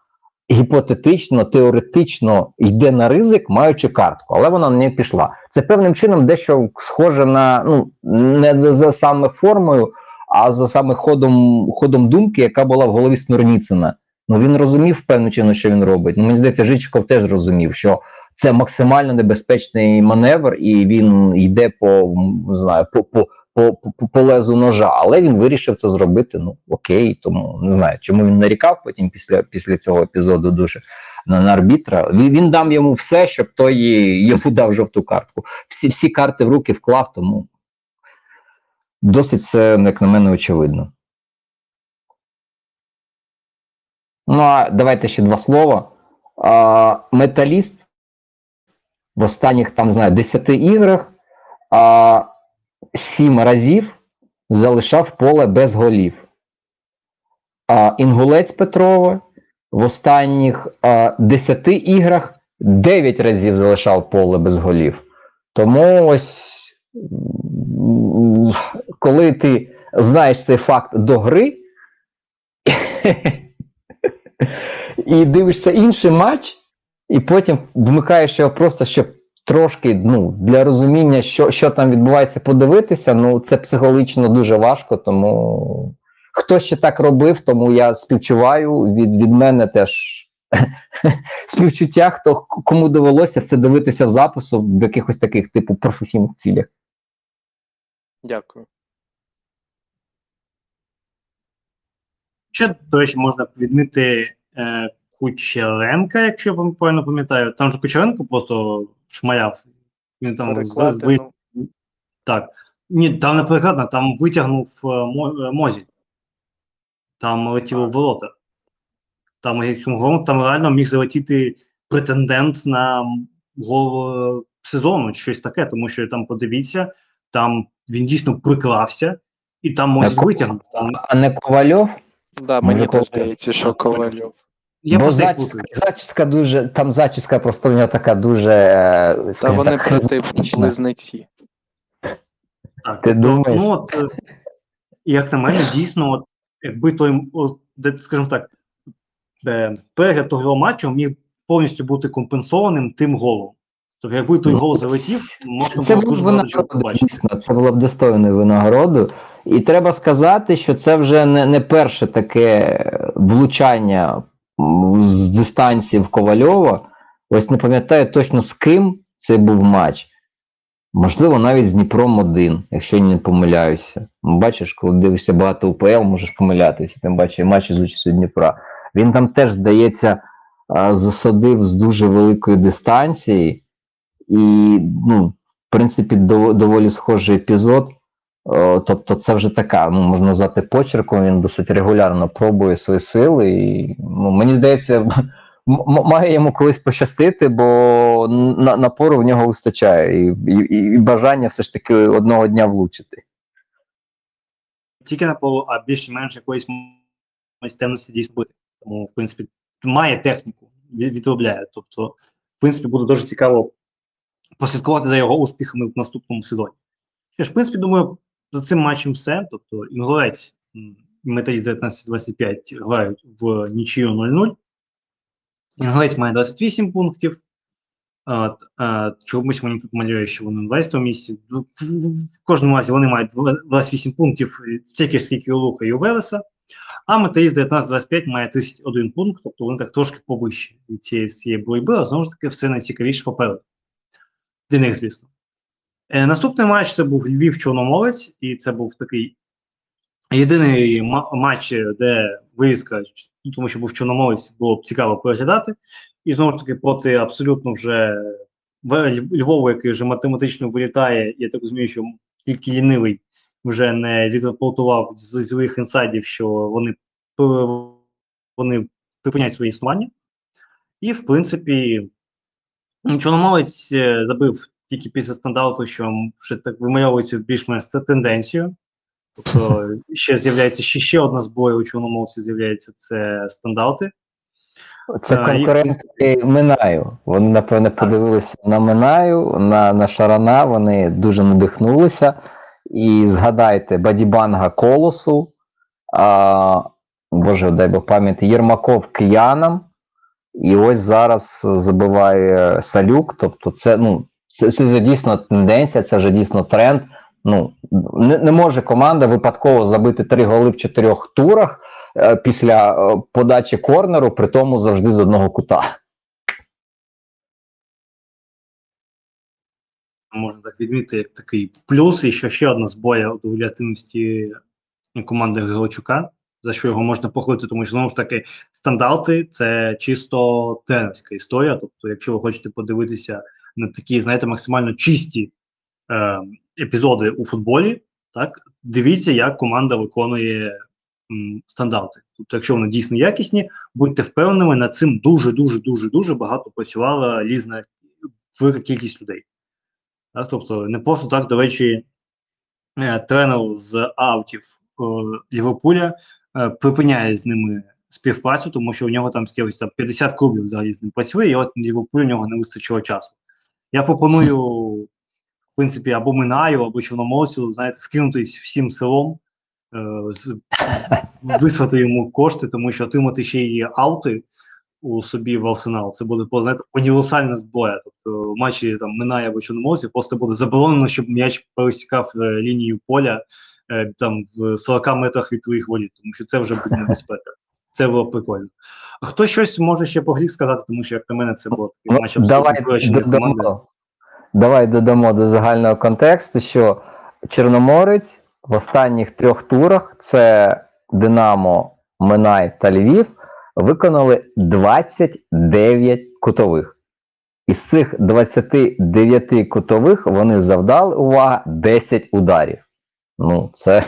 гіпотетично, теоретично йде на ризик, маючи картку, але вона не пішла. Це певним чином дещо схоже на ну не за, саме формою, а за саме ходом ходом думки, яка була в голові Снурніцина. Ну він розумів певним чином, що він робить. Ну мені здається, Жичков теж розумів, що це максимально небезпечний маневр, і він йде по не знаю, по, по, по, по лезу ножа, але він вирішив це зробити. Ну окей, тому не знаю, чому він нарікав потім після, після цього епізоду дуже на, на арбітра. Він, він дав йому все, щоб той йому дав жовту картку. Всі, всі карти в руки вклав, тому досить це, як на мене, очевидно. Ну, а давайте ще два слова. Металіст в останніх там, знаю, 10 іграх а, сім разів залишав поле без голів. А Інгулець Петрова в останніх а, 10 іграх 9 разів залишав поле без голів. Тому ось коли ти знаєш цей факт до гри і дивишся інший матч, і потім вмикаєш його просто, щоб трошки ну, для розуміння, що, що там відбувається, подивитися, ну це психологічно дуже важко, тому хто ще так робив, тому я співчуваю від, від мене теж співчуття, хто кому довелося це дивитися в запису в якихось таких типу професійних цілях. Дякую. Ще, до речі, можна відмити е, Кучеренка, якщо я правильно пам'ятаю. Там же Кучеренко просто шмаляв. Він там ви- ну. Так. Ні, там не перекладно, там витягнув е, е, Мозі. Там летіло в ворота. Там, говоримо, там реально міг залетіти претендент на гол е, сезону, щось таке, тому що там подивіться, там він дійсно приклався, і там Мозі витягнув. Там, А не Ковальов, Да, мені теж здається, що Ковальов. я бо зачіска, зачіска дуже, там зачіска просто в нього така дуже. е, Та скажімо вони так, брати харизматична. близнеці. Так, Ти тобто, думаєш? Ну, от, е, як на мене, дійсно, от, якби той, от, де, скажімо так, е, перегляд того матчу міг повністю бути компенсованим тим голом. Тобто, якби той Ну, гол залетів, можна Це було було дуже б багато чого винагорода, побачити. дійсно, це було б достойною винагородою. І треба сказати, що це вже не, не перше таке влучання з дистанції в Ковальова. Ось не пам'ятаю точно з ким це був матч. Можливо, навіть з Дніпром 1, якщо я не помиляюся. Бачиш, коли дивишся багато УПЛ, можеш помилятися. Тим бачиш матчі з участю Дніпра. Він там теж, здається, засадив з дуже великої дистанції. І, ну, в принципі, дов- доволі схожий епізод. Тобто, це вже така, можна назвати почерком, він досить регулярно пробує свої сили. І, ну, мені здається, має йому колись пощастити, бо на- напору в нього вистачає, і, і, і бажання все ж таки одного дня влучити. Тільки на полу, а більш-менш якоїсь майстерності дійсно бути. Тому, в принципі, має техніку, відробляє. Тобто, в принципі, буде дуже цікаво послідкувати за його успіхами в наступному сезоні. Що ж, в принципі, думаю, за цим матчем все. Тобто, інгулець металіст 19-25 грають в нічию 0-0. Інгулець має 28 пунктів. От, а, чомусь мені тут малює, що вони на 20 місці. Ну, В, в, в кожному разі вони мають 28 пунктів, е, стільки скільки у Луха і у Велеса. А металіст 19-25 має 31 пункт, тобто вони так трошки повище від цієї всієї боротьби, а знову ж таки, все найцікавіше попереду. Для них, звісно. Е, наступний матч це був Львів Чорноморець, і це був такий єдиний матч, де вивіска, ну, тому що був Чорноморець, було б цікаво переглядати. І знову ж таки, проти абсолютно вже Львову, який вже математично вилітає, я так розумію, що тільки лінивий вже не відрапортував з своїх інсайдів, що вони, вони припиняють своє існування. І, в принципі, ну, е, забив тільки після стандарту, що вже так вимальовується більш-менш це тенденцію. Тобто ще з'являється ще, ще одна зброя у Чорноморці з'являється це стандарти. Це А, і- Минаю. Вони, напевне, подивилися на Минаю, на, на Шарана, вони дуже надихнулися. І згадайте Бадібанга Колосу, а, Боже, дай Бог пам'яті, Єрмаков Киянам. І ось зараз забиває Салюк. Тобто, це, ну, це, це вже дійсно тенденція, це вже дійсно тренд. Ну, не, не може команда випадково забити три голи в чотирьох турах е, після е, подачі корнеру, при тому завжди з одного кута. можна так відмітити, як такий плюс, і що ще одна зброя у доволі команди Григорчука, за що його можна похвалити, тому що знову ж таки стандарти це чисто тренерська історія. Тобто, якщо ви хочете подивитися на такі, знаєте, максимально чисті е, епізоди у футболі, так дивіться, як команда виконує м, стандарти. Тобто, якщо вони дійсно якісні, будьте впевненими, над цим дуже дуже дуже дуже багато працювала різна велика кількість людей. Так, тобто не просто так, до речі, е, тренер з аутів е, Ліверпуля е, припиняє з ними співпрацю, тому що у нього там скількись там 50 клубів взагалі з ним працює, і от Ліверпуль у нього не вистачило часу. Я пропоную, в принципі, або Минаю, або Чорноморцю, знаєте, скинутись всім селом, е, вислати йому кошти, тому що отримати ще й аути у собі в арсенал. Це буде знаєте, універсальна зброя. Тобто в матчі там Минає або Чорноморцю просто буде заборонено, щоб м'яч пересікав е, лінію поля е, там в 40 метрах від твоїх воріт, тому що це вже буде небезпека. Це було прикольно. А хто щось може ще по грі сказати, тому що як на мене це було Ну, давай, додамо, давай додамо до загального контексту, що Чорноморець в останніх трьох турах це Динамо, Минай та Львів виконали 29 кутових. Із цих 29 кутових вони завдали увага 10 ударів. Ну, це,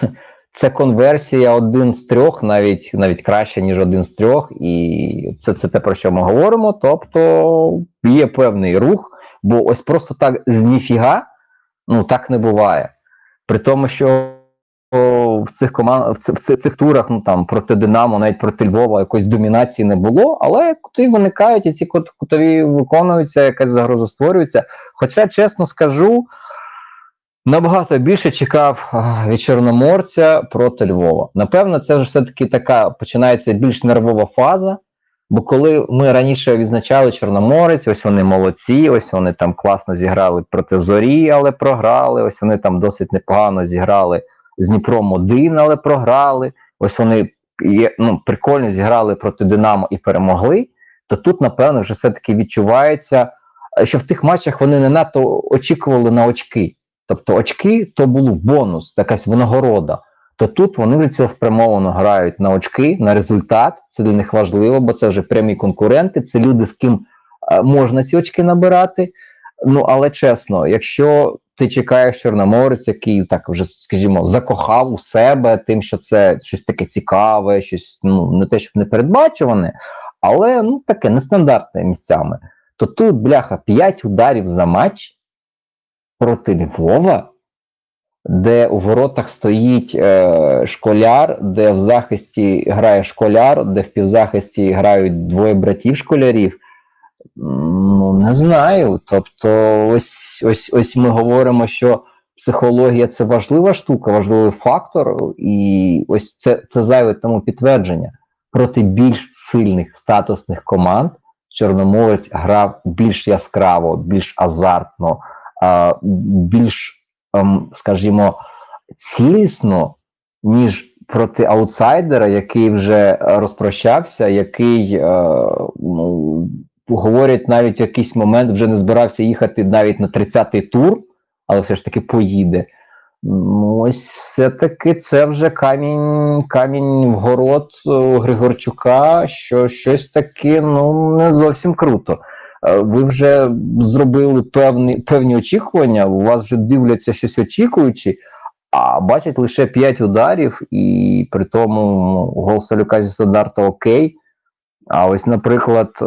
це конверсія один з трьох, навіть навіть краще, ніж один з трьох. І це, це те, про що ми говоримо. Тобто є певний рух, бо ось просто так з ніфіга, ну так не буває. При тому, що в цих команд в цих, в цих, турах, ну там проти Динамо, навіть проти Львова, якоїсь домінації не було, але кути виникають, і ці кут- кутові виконуються, якась загроза створюється. Хоча, чесно скажу, набагато більше чекав від Чорноморця проти Львова. Напевно, це все-таки така починається більш нервова фаза. Бо коли ми раніше відзначали Чорноморець, ось вони молодці, ось вони там класно зіграли проти Зорі, але програли. Ось вони там досить непогано зіграли з Дніпром 1, але програли. Ось вони ну, прикольно зіграли проти Динамо і перемогли. То тут, напевно, вже все-таки відчувається, що в тих матчах вони не надто очікували на очки. Тобто очки то був бонус, якась винагорода. То тут вони цілеспрямовано грають на очки, на результат. Це для них важливо, бо це вже прямі конкуренти, це люди, з ким е, можна ці очки набирати. Ну але чесно, якщо ти чекаєш Чорноморець, який так вже, скажімо, закохав у себе, тим, що це щось таке цікаве, щось ну не те, щоб не передбачуване, але ну таке нестандартне місцями. То тут, бляха, 5 ударів за матч проти Львова, де у воротах стоїть е, школяр, де в захисті грає школяр, де в півзахисті грають двоє братів школярів. Ну, не знаю. Тобто, ось, ось, ось ми говоримо, що психологія це важлива штука, важливий фактор, і ось це, це зайве тому підтвердження. Проти більш сильних статусних команд Чорноморець грав більш яскраво, більш азартно, більш, ем, скажімо, цілісно, ніж проти аутсайдера, який вже розпрощався, який, е, ну, говорять, навіть в якийсь момент вже не збирався їхати навіть на 30-й тур, але все ж таки поїде. Ну, ось все-таки це вже камінь, камінь в город е, Григорчука, що щось таке ну, не зовсім круто. Е, Ви вже зробили певні, певні очікування, у вас вже дивляться щось очікуючи, а бачать лише 5 ударів, і при тому ну, гол Салюка зі стандарту окей. А ось, наприклад, е,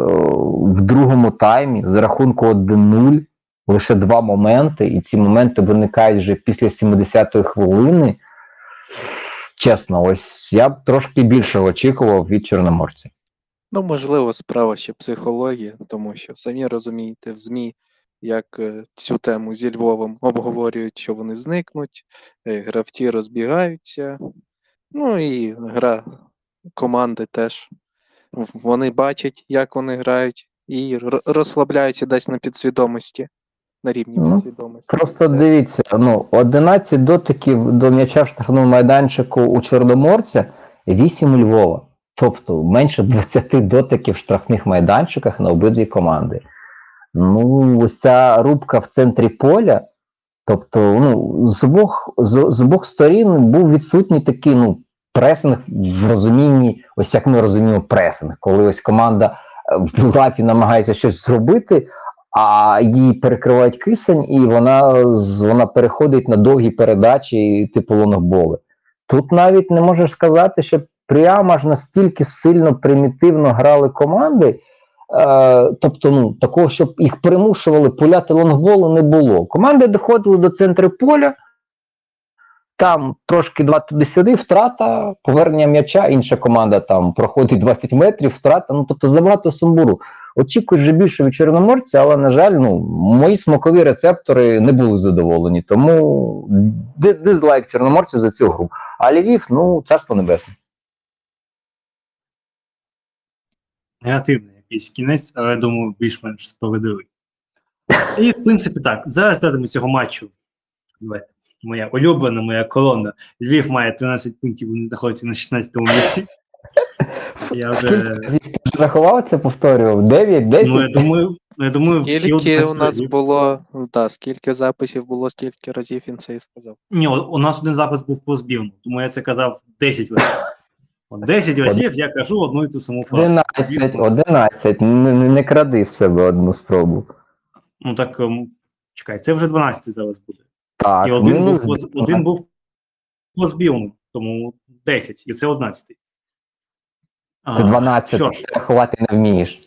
в другому таймі з рахунку 1-0 лише два моменти, і ці моменти виникають вже після 70-ї хвилини. Чесно, ось я б трошки більше очікував від Чорноморця. Ну, можливо, справа ще психологія, тому що самі розумієте, в ЗМІ, як е, цю тему зі Львовом обговорюють, що вони зникнуть, е, гравці розбігаються. Ну і гра команди теж. Вони бачать, як вони грають, і розслабляються десь на підсвідомості, на рівні Ну, підсвідомості. Просто дивіться, ну 11 дотиків до м'яча в штрафному майданчику у Чорноморця, 8 у Львова. Тобто менше 20 дотиків в штрафних майданчиках на обидві команди. Ну, ось ця рубка в центрі поля. Тобто, ну, з обох, з, з обох сторін був відсутній такий ну, пресинг в розумінні, ось як ми розуміємо пресинг, коли ось команда е, в білапі намагається щось зробити, а її перекривають кисень, і вона, вона переходить на довгі передачі, типу лонгболи. Тут навіть не можеш сказати, що прямо ж настільки сильно примітивно грали команди. Е, тобто, ну, такого, щоб їх примушували пуляти лонгболи, не було. Команди доходили до центру поля, там трошки два туди-сюди, втрата, повернення м'яча, інша команда там проходить 20 метрів, втрата. Ну тобто забагато сумбуру. Очікуєш вже більше від чорноморця, але на жаль, ну мої смакові рецептори не були задоволені. Тому ди- дизлайк чорноморцю за цю гру. А Львів, ну царство небесне. Негативний якийсь кінець, але я думаю, більш-менш справедливий. І, в принципі, так, зараз перейдемо цього матчу. Давайте. Моя улюблена, моя колона. Львів має 13 пунктів, він знаходиться на 16-му місці. Я вже, рахував це, повторював? 9, 10? ну, я думаю, ну, я думаю, всі Скільки у нас разів. було, да, скільки записів було, скільки разів він це і сказав. Ні, у у нас один запис був по збірну, тому я це казав 10 разів. От 10 разів я кажу одну і ту саму фразу. 11, 11. Не, не, кради в себе одну спробу. Ну так, ем, чекай, це вже 12 зараз буде. Так, І один мінус був, по- один був по тому 10, і це 11. Це 12, Що ж, ти рахувати не вмієш.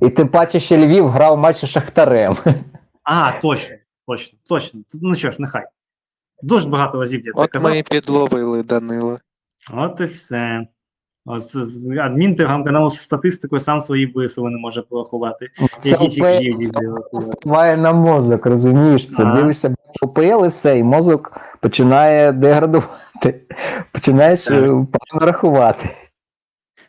І тим паче, що Львів грав матч із Шахтарем. а, точно, точно, точно. Ну що ж, нехай. Дуже багато разів я це От казав. ми підловили Данила. От і все. Ось адмін телеграм-каналу з статистикою сам свої висови не може порахувати. Які має на мозок, розумієш? Це Ага. дивишся ОПЛ і все, і мозок починає деградувати. Починаєш е, погано рахувати.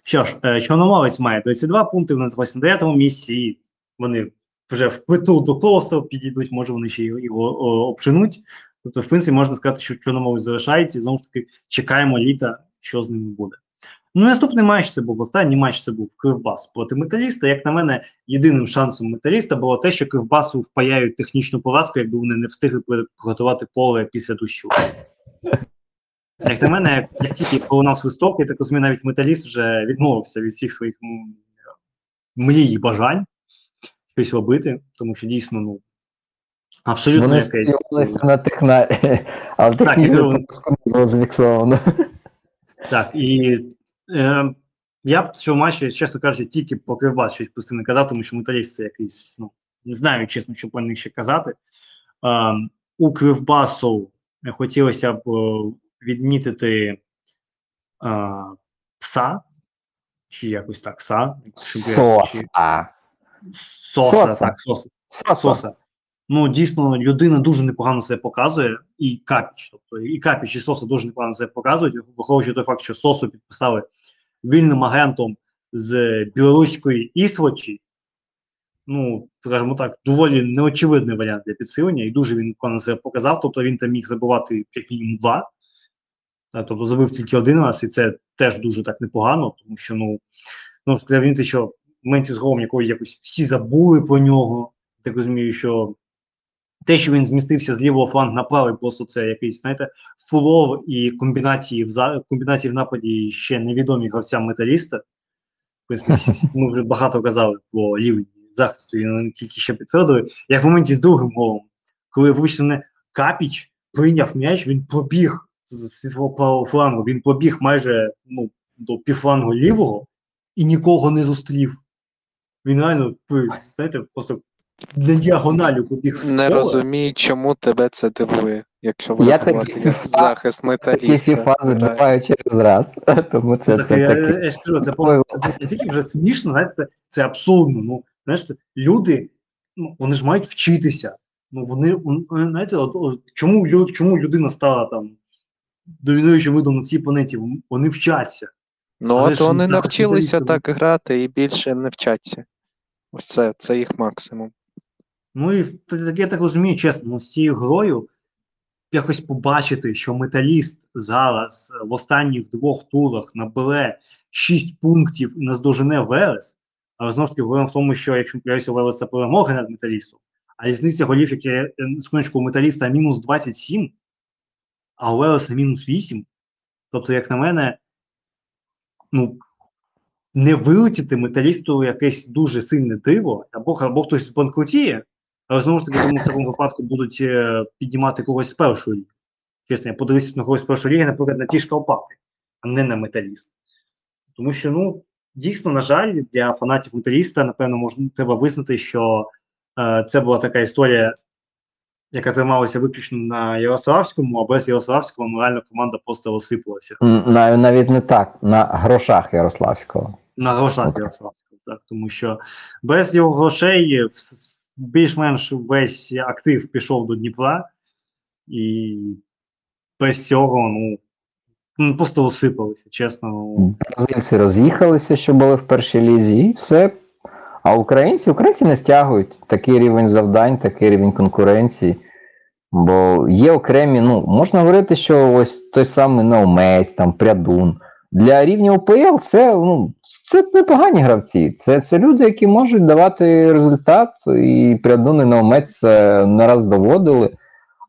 Що ж, е, Чорноморець має 32 пункти, вони на 9 місці, і вони вже в впритул до колоса підійдуть, може вони ще його, його о, обженуть. Тобто, в принципі, можна сказати, що Чорноморець залишається, і знову ж таки чекаємо літа, що з ними буде. Ну, наступний матч це був останній матч, це був Кривбас проти металіста. Як на мене, єдиним шансом металіста було те, що Кривбасу впаяють технічну поразку, якби вони не встигли приготувати поле після дощу. Як на мене, як тільки пролунав свисток, я так розумію, навіть металіст вже відмовився від всіх своїх мрій і бажань щось робити, тому що дійсно, ну, абсолютно Вони сподівалися на техна, Так, технічно і не було зафіксовано. Так, і е, я б в цьому матчі, чесно кажучи, тільки по Кривбас щось не казав, тому що металіст це якийсь, ну, не знаю, чесно, що про них ще казати. Е, у Кривбасу хотілося б е, відмітити е, пса, чи якось так, пса. я- чи- Соса. Соса, Соса. так, соса. Соса. Соса. Ну, дійсно, людина дуже непогано себе показує, і Капіч. Тобто і Капіч, і Соса дуже непогано себе показують, враховуючи той факт, що Сосу підписали вільним агентом з білоруської Ісвочі. Ну, скажімо так, доволі неочевидний варіант для підсилення, і дуже він непогано себе показав. Тобто він там міг забивати як мінімум два. Та, Тобто забив тільки один раз, і це теж дуже так непогано, тому що ну, ну треба що в моменті з голом якого якось всі забули про нього. Так розумію, що те, що він змістився з лівого флангу на правий, просто це якийсь, знаєте, фулов і комбінації в за комбінації в нападі ще невідомі гравцям металіста. Ми вже багато казали про рівень захисту, і вони тільки ще підтвердили. Як в моменті з другим голом, коли вибачте мене Капіч прийняв м'яч, він пробіг зі свого правого флангу, він побіг майже ну, до півфлангу лівого і нікого не зустрів. Він реально, знаєте, просто на діагоналю побіг в Не розумію, чому тебе це дивує, якщо Я такі фа- захист Такі металіста. фази грає. буває через раз. Тому це, Так, це я, таке. я ж кажу, це це настільки вже смішно, знаєте, це, це абсурдно. Ну, знаєш, люди, ну, вони ж мають вчитися. Ну, вони, знаєте, от, от, чому, лю- чому людина стала там домінуючим видом на цій планеті? Вони вчаться. Ну, от вони навчилися металіста так грати і більше не вчаться. Ось це, це їх максимум. Ну і я так розумію, чесно, ну, з цією грою якось побачити, що металіст зараз е, в останніх двох турах набере 6 пунктів і наздожене Велес. Але знову ж таки говоримо в тому, що якщо помиляюся, Велеса перемоги над металістом, а різниця голів, яке е, секундочку, у металіста мінус 27, а у Велеса мінус 8. Тобто, як на мене, ну, не вилетіти металісту якесь дуже сильне диво, або, або хтось збанкрутіє, але знову ж таки, думаю, в такому випадку будуть е, піднімати когось з першої ліги. Чесно, я подивився на когось з першої ліги, наприклад, на ті ж Карпати, а не на металіст. Тому що, ну, дійсно, на жаль, для фанатів металіста, напевно, можна треба визнати, що е, це була така історія яка трималася виключно на Ярославському, а без Ярославського морально команда просто розсипалася. Нав- Навіть не так, на грошах Ярославського. На грошах. Ярославського, так, тому що без його грошей більш-менш весь актив пішов до Дніпра, і без цього, ну, ну, просто осипалися, чесно. Бразильці роз'їхалися, що були в першій лізі, і все. А українці, українці не стягують такий рівень завдань, такий рівень конкуренції. Бо є окремі, ну, можна говорити, що ось той самий Наумець, там, Прядун. Для рівня УПЛ це, ну, це непогані гравці. Це, це люди, які можуть давати результат, і і Наумець це не раз доводили.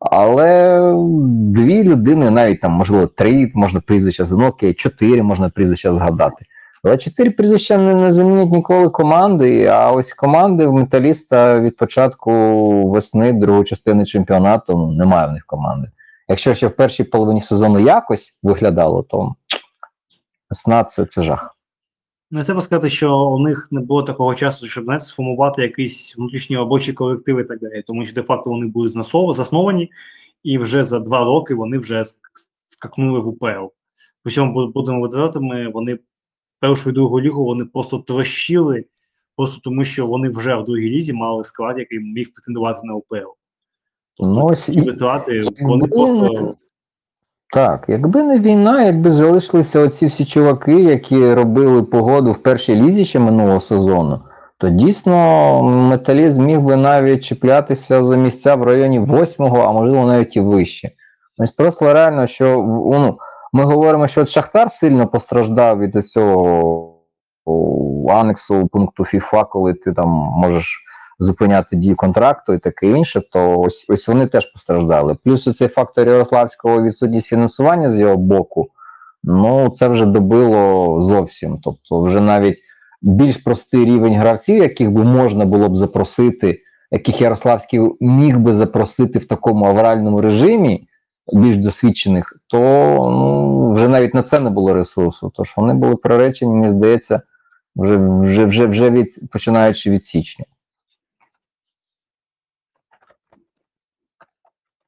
Але дві людини, навіть там, можливо, три можна прізвища, ну окей, чотири можна прізвища згадати. Але чотири прізвища не, не замінять ніколи команди. А ось команди в металіста від початку весни, другої частини чемпіонату, ну, немає в них команди. Якщо ще в першій половині сезону якось виглядало, то весна це, це жах. Ну, треба сказати, що у них не було такого часу, щоб знаєте, сформувати якийсь внутрішній робочий колектив і так далі. Тому що де-факто вони були засновані, і вже за два роки вони вже скакнули в УПЛ. Причому будемо відвертими, вони першу і другу лігу вони просто трощили, просто тому що вони вже в другій лізі мали склад, який міг претендувати на УПЛ. Ну, ось Ці і- витрати вони якби- просто Так, якби не війна, якби залишилися оці всі чуваки, які робили погоду в першій лізі ще минулого сезону, то дійсно металіст міг би навіть чіплятися за місця в районі восьмого, а можливо навіть і вище. Ось просто реально, що ну, ми говоримо, що Шахтар сильно постраждав від цього анексу пункту FIFA, коли ти там можеш зупиняти дію контракту і таке інше, то ось ось вони теж постраждали. Плюс цей фактор Ярославського відсутність фінансування з його боку, ну це вже добило зовсім. Тобто, вже навіть більш простий рівень гравців, яких би можна було б запросити, яких Ярославський міг би запросити в такому авральному режимі, більш досвідчених, то ну, вже навіть на це не було ресурсу. Тож вони були приречені, мені здається, вже, вже, вже, вже від починаючи від січня.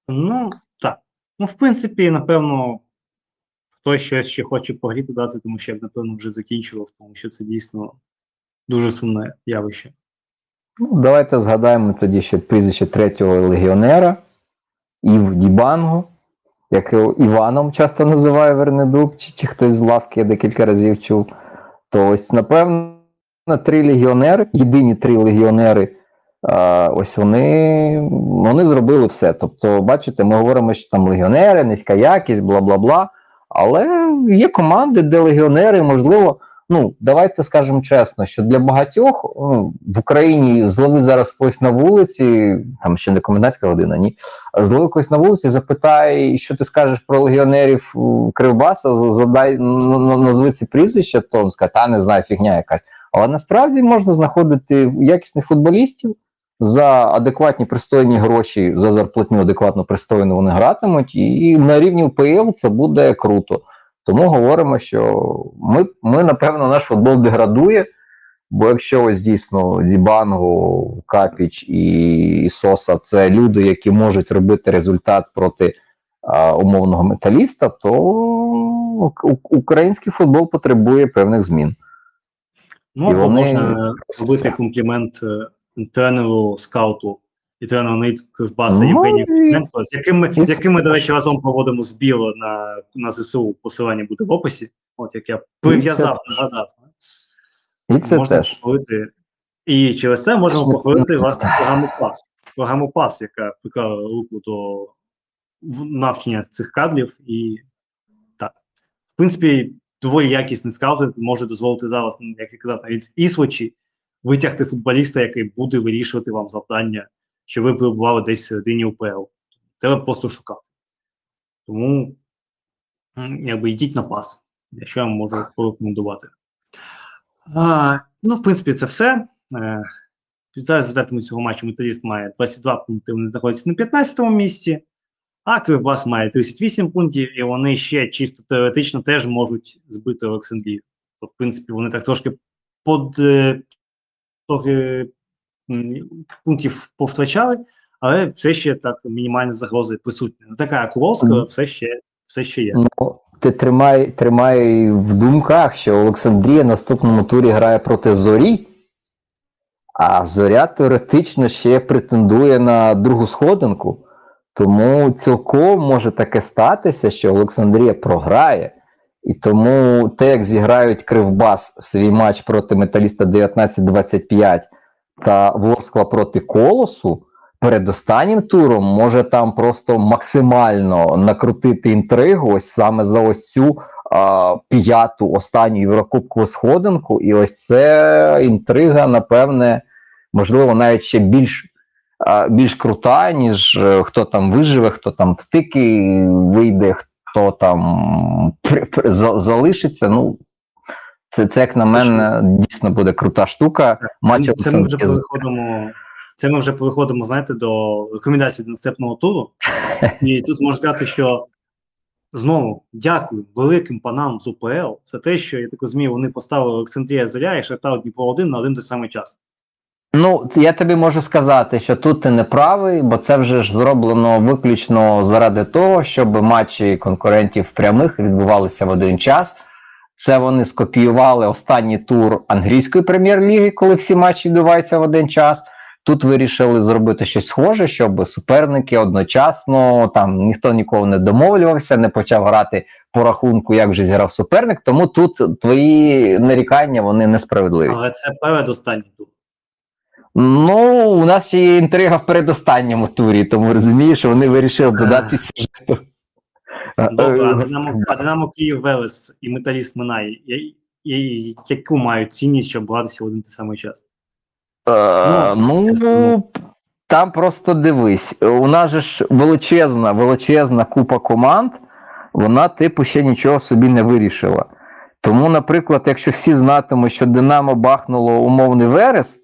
Ну, так. Ну, в принципі, напевно, хтось щось ще хоче погріти дати, тому що я б, напевно, вже закінчував, тому що це дійсно дуже сумне явище. Ну, давайте згадаємо тоді ще прізвище третього легіонера Ів Дібанго, якого Іваном часто називає Вернедуб, чи, чи хтось з лавки я декілька разів чув. То ось, напевно, три легіонери, єдині три легіонери, ось вони, вони зробили все. Тобто, бачите, ми говоримо, що там легіонери, низька якість, бла бла бла. Але є команди, де легіонери, можливо, ну, давайте скажемо чесно, що для багатьох ну, в Україні злови зараз когось на вулиці, там ще не комендантська година, ні. Злови когось на вулиці, запитай, що ти скажеш про легіонерів Кривбаса, задай н- н- назви ці прізвища, то він скаже, та не знаю, фігня якась. Але насправді можна знаходити якісних футболістів за адекватні пристойні гроші, за зарплатню адекватно пристойно вони гратимуть, і на рівні УПЛ це буде круто. Тому говоримо, що ми, ми напевно, наш футбол деградує. Бо якщо ось дійсно Дібанго, Капіч і Соса це люди, які можуть робити результат проти а, умовного металіста, то український футбол потребує певних змін. Ну, І або вони- можна зробити комплімент е, тренеру скауту і тренеру Нейт Кривбаса Ну, Євгенію Кузьменко, з яким ми, з яким ми, до речі, разом проводимо збір на, на ЗСУ. Посилання буде в описі. От як я прив'язав, нагадав. І це можна теж. похвалити. І через це можемо похвалити власне програму ПАС. Програму ПАС, яка приклала руку до навчання цих кадрів, і так. В принципі, доволі якісний скаутинг може дозволити зараз, як я казав, навіть і Свочі витягти футболіста, який буде вирішувати вам завдання, що ви перебували десь в середині УПЛ. Треба просто шукати. Тому якби йдіть на пас, якщо я вам можу порекомендувати. А, ну, в принципі, це все. Е, зараз результатами цього матчу металіст має 22 пункти, вони знаходяться на 15-му місці, а Кривбас має 38 пунктів, і вони ще чисто теоретично теж можуть збити Олександрію. В принципі, вони так трошки под е, трохи пунктів повтрачали, але все ще так мінімальна загроза присутня. Не така як у Волська, все ще, все ще є. Ну, ти тримай, тримай в думках, що Олександрія в наступному турі грає проти Зорі, а Зоря теоретично ще претендує на другу сходинку. Тому цілком може таке статися, що Олександрія програє. І тому те, як зіграють Кривбас свій матч проти Металіста 19-25 та Ворскла проти Колосу, перед останнім туром може там просто максимально накрутити інтригу ось саме за ось цю а, п'яту останню Єврокубкову сходинку. І ось це інтрига, напевне, можливо, навіть ще більш, більш крута, ніж е, хто там виживе, хто там в стики вийде, хто там залишиться. Ну, це, це, як на мене, дійсно буде крута штука. Матч це ми вже переходимо. Це ми вже переходимо, знаєте, до рекомендацій до наступного туру. І тут можу сказати, що знову дякую великим панам з УПЛ за те, що я так розумію, вони поставили Олександрія Зоря і Шахтар Дніпро 1 на один той самий час. Ну, я тобі можу сказати, що тут ти не правий, бо це вже ж зроблено виключно заради того, щоб матчі конкурентів прямих відбувалися в один час. Це вони скопіювали останній тур англійської прем'єр-ліги, коли всі матчі відбуваються в один час. Тут вирішили зробити щось схоже, щоб суперники одночасно там ніхто нікого не домовлювався, не почав грати по рахунку, як вже зіграв суперник. Тому тут твої нарікання вони несправедливі. Але це передостанній тур. Ну, у нас ще є інтрига в передостанньому турі, тому розумієш, що вони вирішили додати сюжету. Добре, а Е, Динамо, а Динамо Київ Велес і Металіст Минай, я- я- яку мають цінність, щоб гратися в один той самий час? Е, Ну, ну. там просто дивись. У нас же ж величезна, величезна купа команд, вона, типу, ще нічого собі не вирішила. Тому, наприклад, якщо всі знатимуть, що Динамо бахнуло умовний Верес,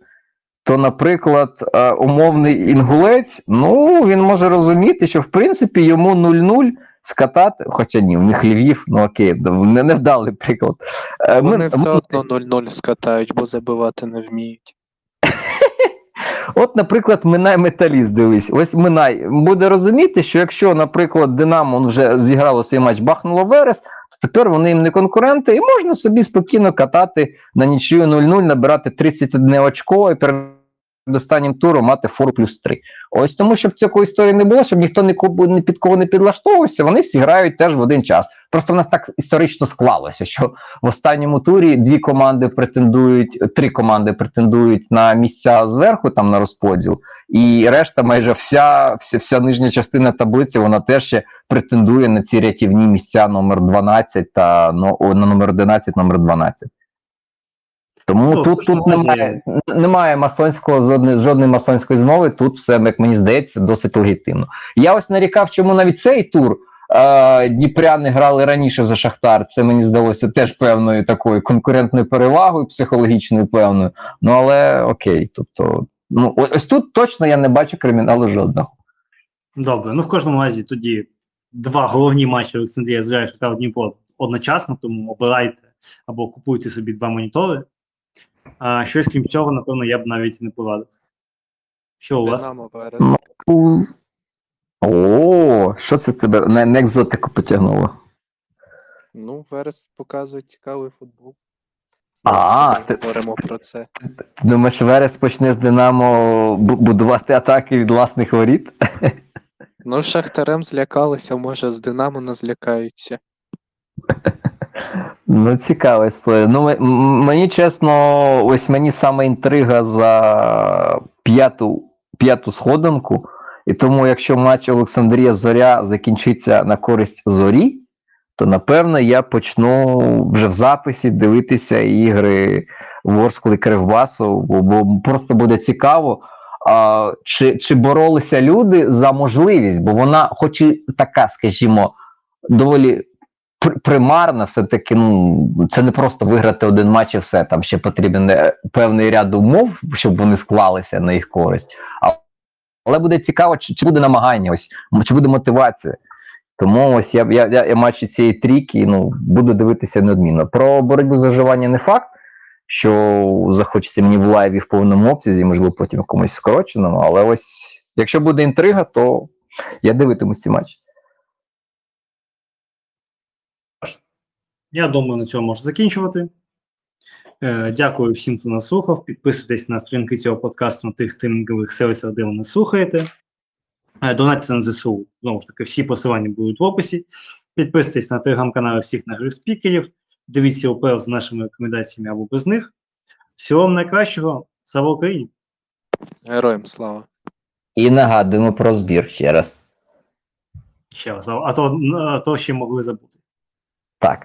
то, наприклад, е, умовний інгулець, ну, він може розуміти, що в принципі йому 0-0 скатати, хоча ні, в них Львів, ну окей, не, невдалий приклад. Е, ми- все ми- одно 0-0 скатають, бо забивати не вміють. От, наприклад, Минай Металіст, дивись. Ось Минай буде розуміти, що якщо, наприклад, Динамо вже зіграло свій матч, бахнуло Верес, то тепер вони їм не конкуренти, і можна собі спокійно катати на нічию 0-0, набирати 31 очко і перед останнім туром мати фор плюс 3. Ось тому, щоб цього історії не було, щоб ніхто ні, ні під кого не підлаштовувався, вони всі грають теж в один час. Просто в нас так історично склалося, що в останньому турі дві команди претендують, три команди претендують на місця зверху, там на розподіл, і решта, майже вся, вся, вся нижня частина таблиці, вона теж ще претендує на ці рятівні місця номер 12 та ну, на номер 11, номер 12. Тому Ну, тут, тут немає, немає масонського жодної, жодної масонської змови. Тут все, як мені здається, досить легітимно. Я ось нарікав, чому навіть цей тур е, Дніпряни грали раніше за Шахтар. Це мені здалося теж певною такою конкурентною перевагою, психологічною певною. Ну але окей, тобто, ну ось тут точно я не бачу криміналу жодного. Добре, ну в кожному разі тоді два головні матчі Олександрія і Шахтар Дніпро одночасно, тому обирайте або купуйте собі два монітори. А щось крім цього, напевно, я б навіть не порадив. Що у вас? Динамо Верес. О, що це тебе на, на екзотику потягнуло? Ну, Верес показує цікавий футбол. А, Ми ти- говоримо про це. Ти Думаєш, Верес почне з Динамо бу- будувати атаки від власних воріт? Ну, Шахтарем злякалися, може, з Динамо не злякаються. Ну, історія. Ну, мені чесно, ось мені саме інтрига за п'яту, п'яту сходинку. І тому, якщо матч Олександрія Зоря закінчиться на користь зорі, то напевно я почну вже в записі дивитися ігри Ворскли Кривбасу, бо просто буде цікаво. А, чи, чи боролися люди за можливість, бо вона, хоч і така, скажімо, доволі при- примарна, все-таки ну, це не просто виграти один матч і все. Там ще потрібен е, певний ряд умов, щоб вони склалися на їх користь. Але буде цікаво, чи, чи буде намагання, ось, чи буде мотивація. Тому ось я, я, я, я матчі цієї трійки ну, буду дивитися неодмінно. Про боротьбу за виживання не факт, що захочеться мені в лайві в повному обсязі, можливо, потім в якомусь скороченому, але ось Якщо буде інтрига, то я дивитимусь ці матчі. Я думаю, на цьому можна закінчувати. Е, дякую всім, хто нас слухав. Підписуйтесь на сторінки цього подкасту на тих стрімінгових сервісах, де ви нас слухаєте. Е, донатьте на ЗСУ. Знову ж таки, всі посилання будуть в описі. Підписуйтесь на телеграм-канали всіх наших спікерів. Дивіться УПЛ з нашими рекомендаціями або без них. Всього вам найкращого. Слава Україні! Героям слава. І нагадуємо про збір ще раз. Ще раз, а то, а то ще могли забути. Так.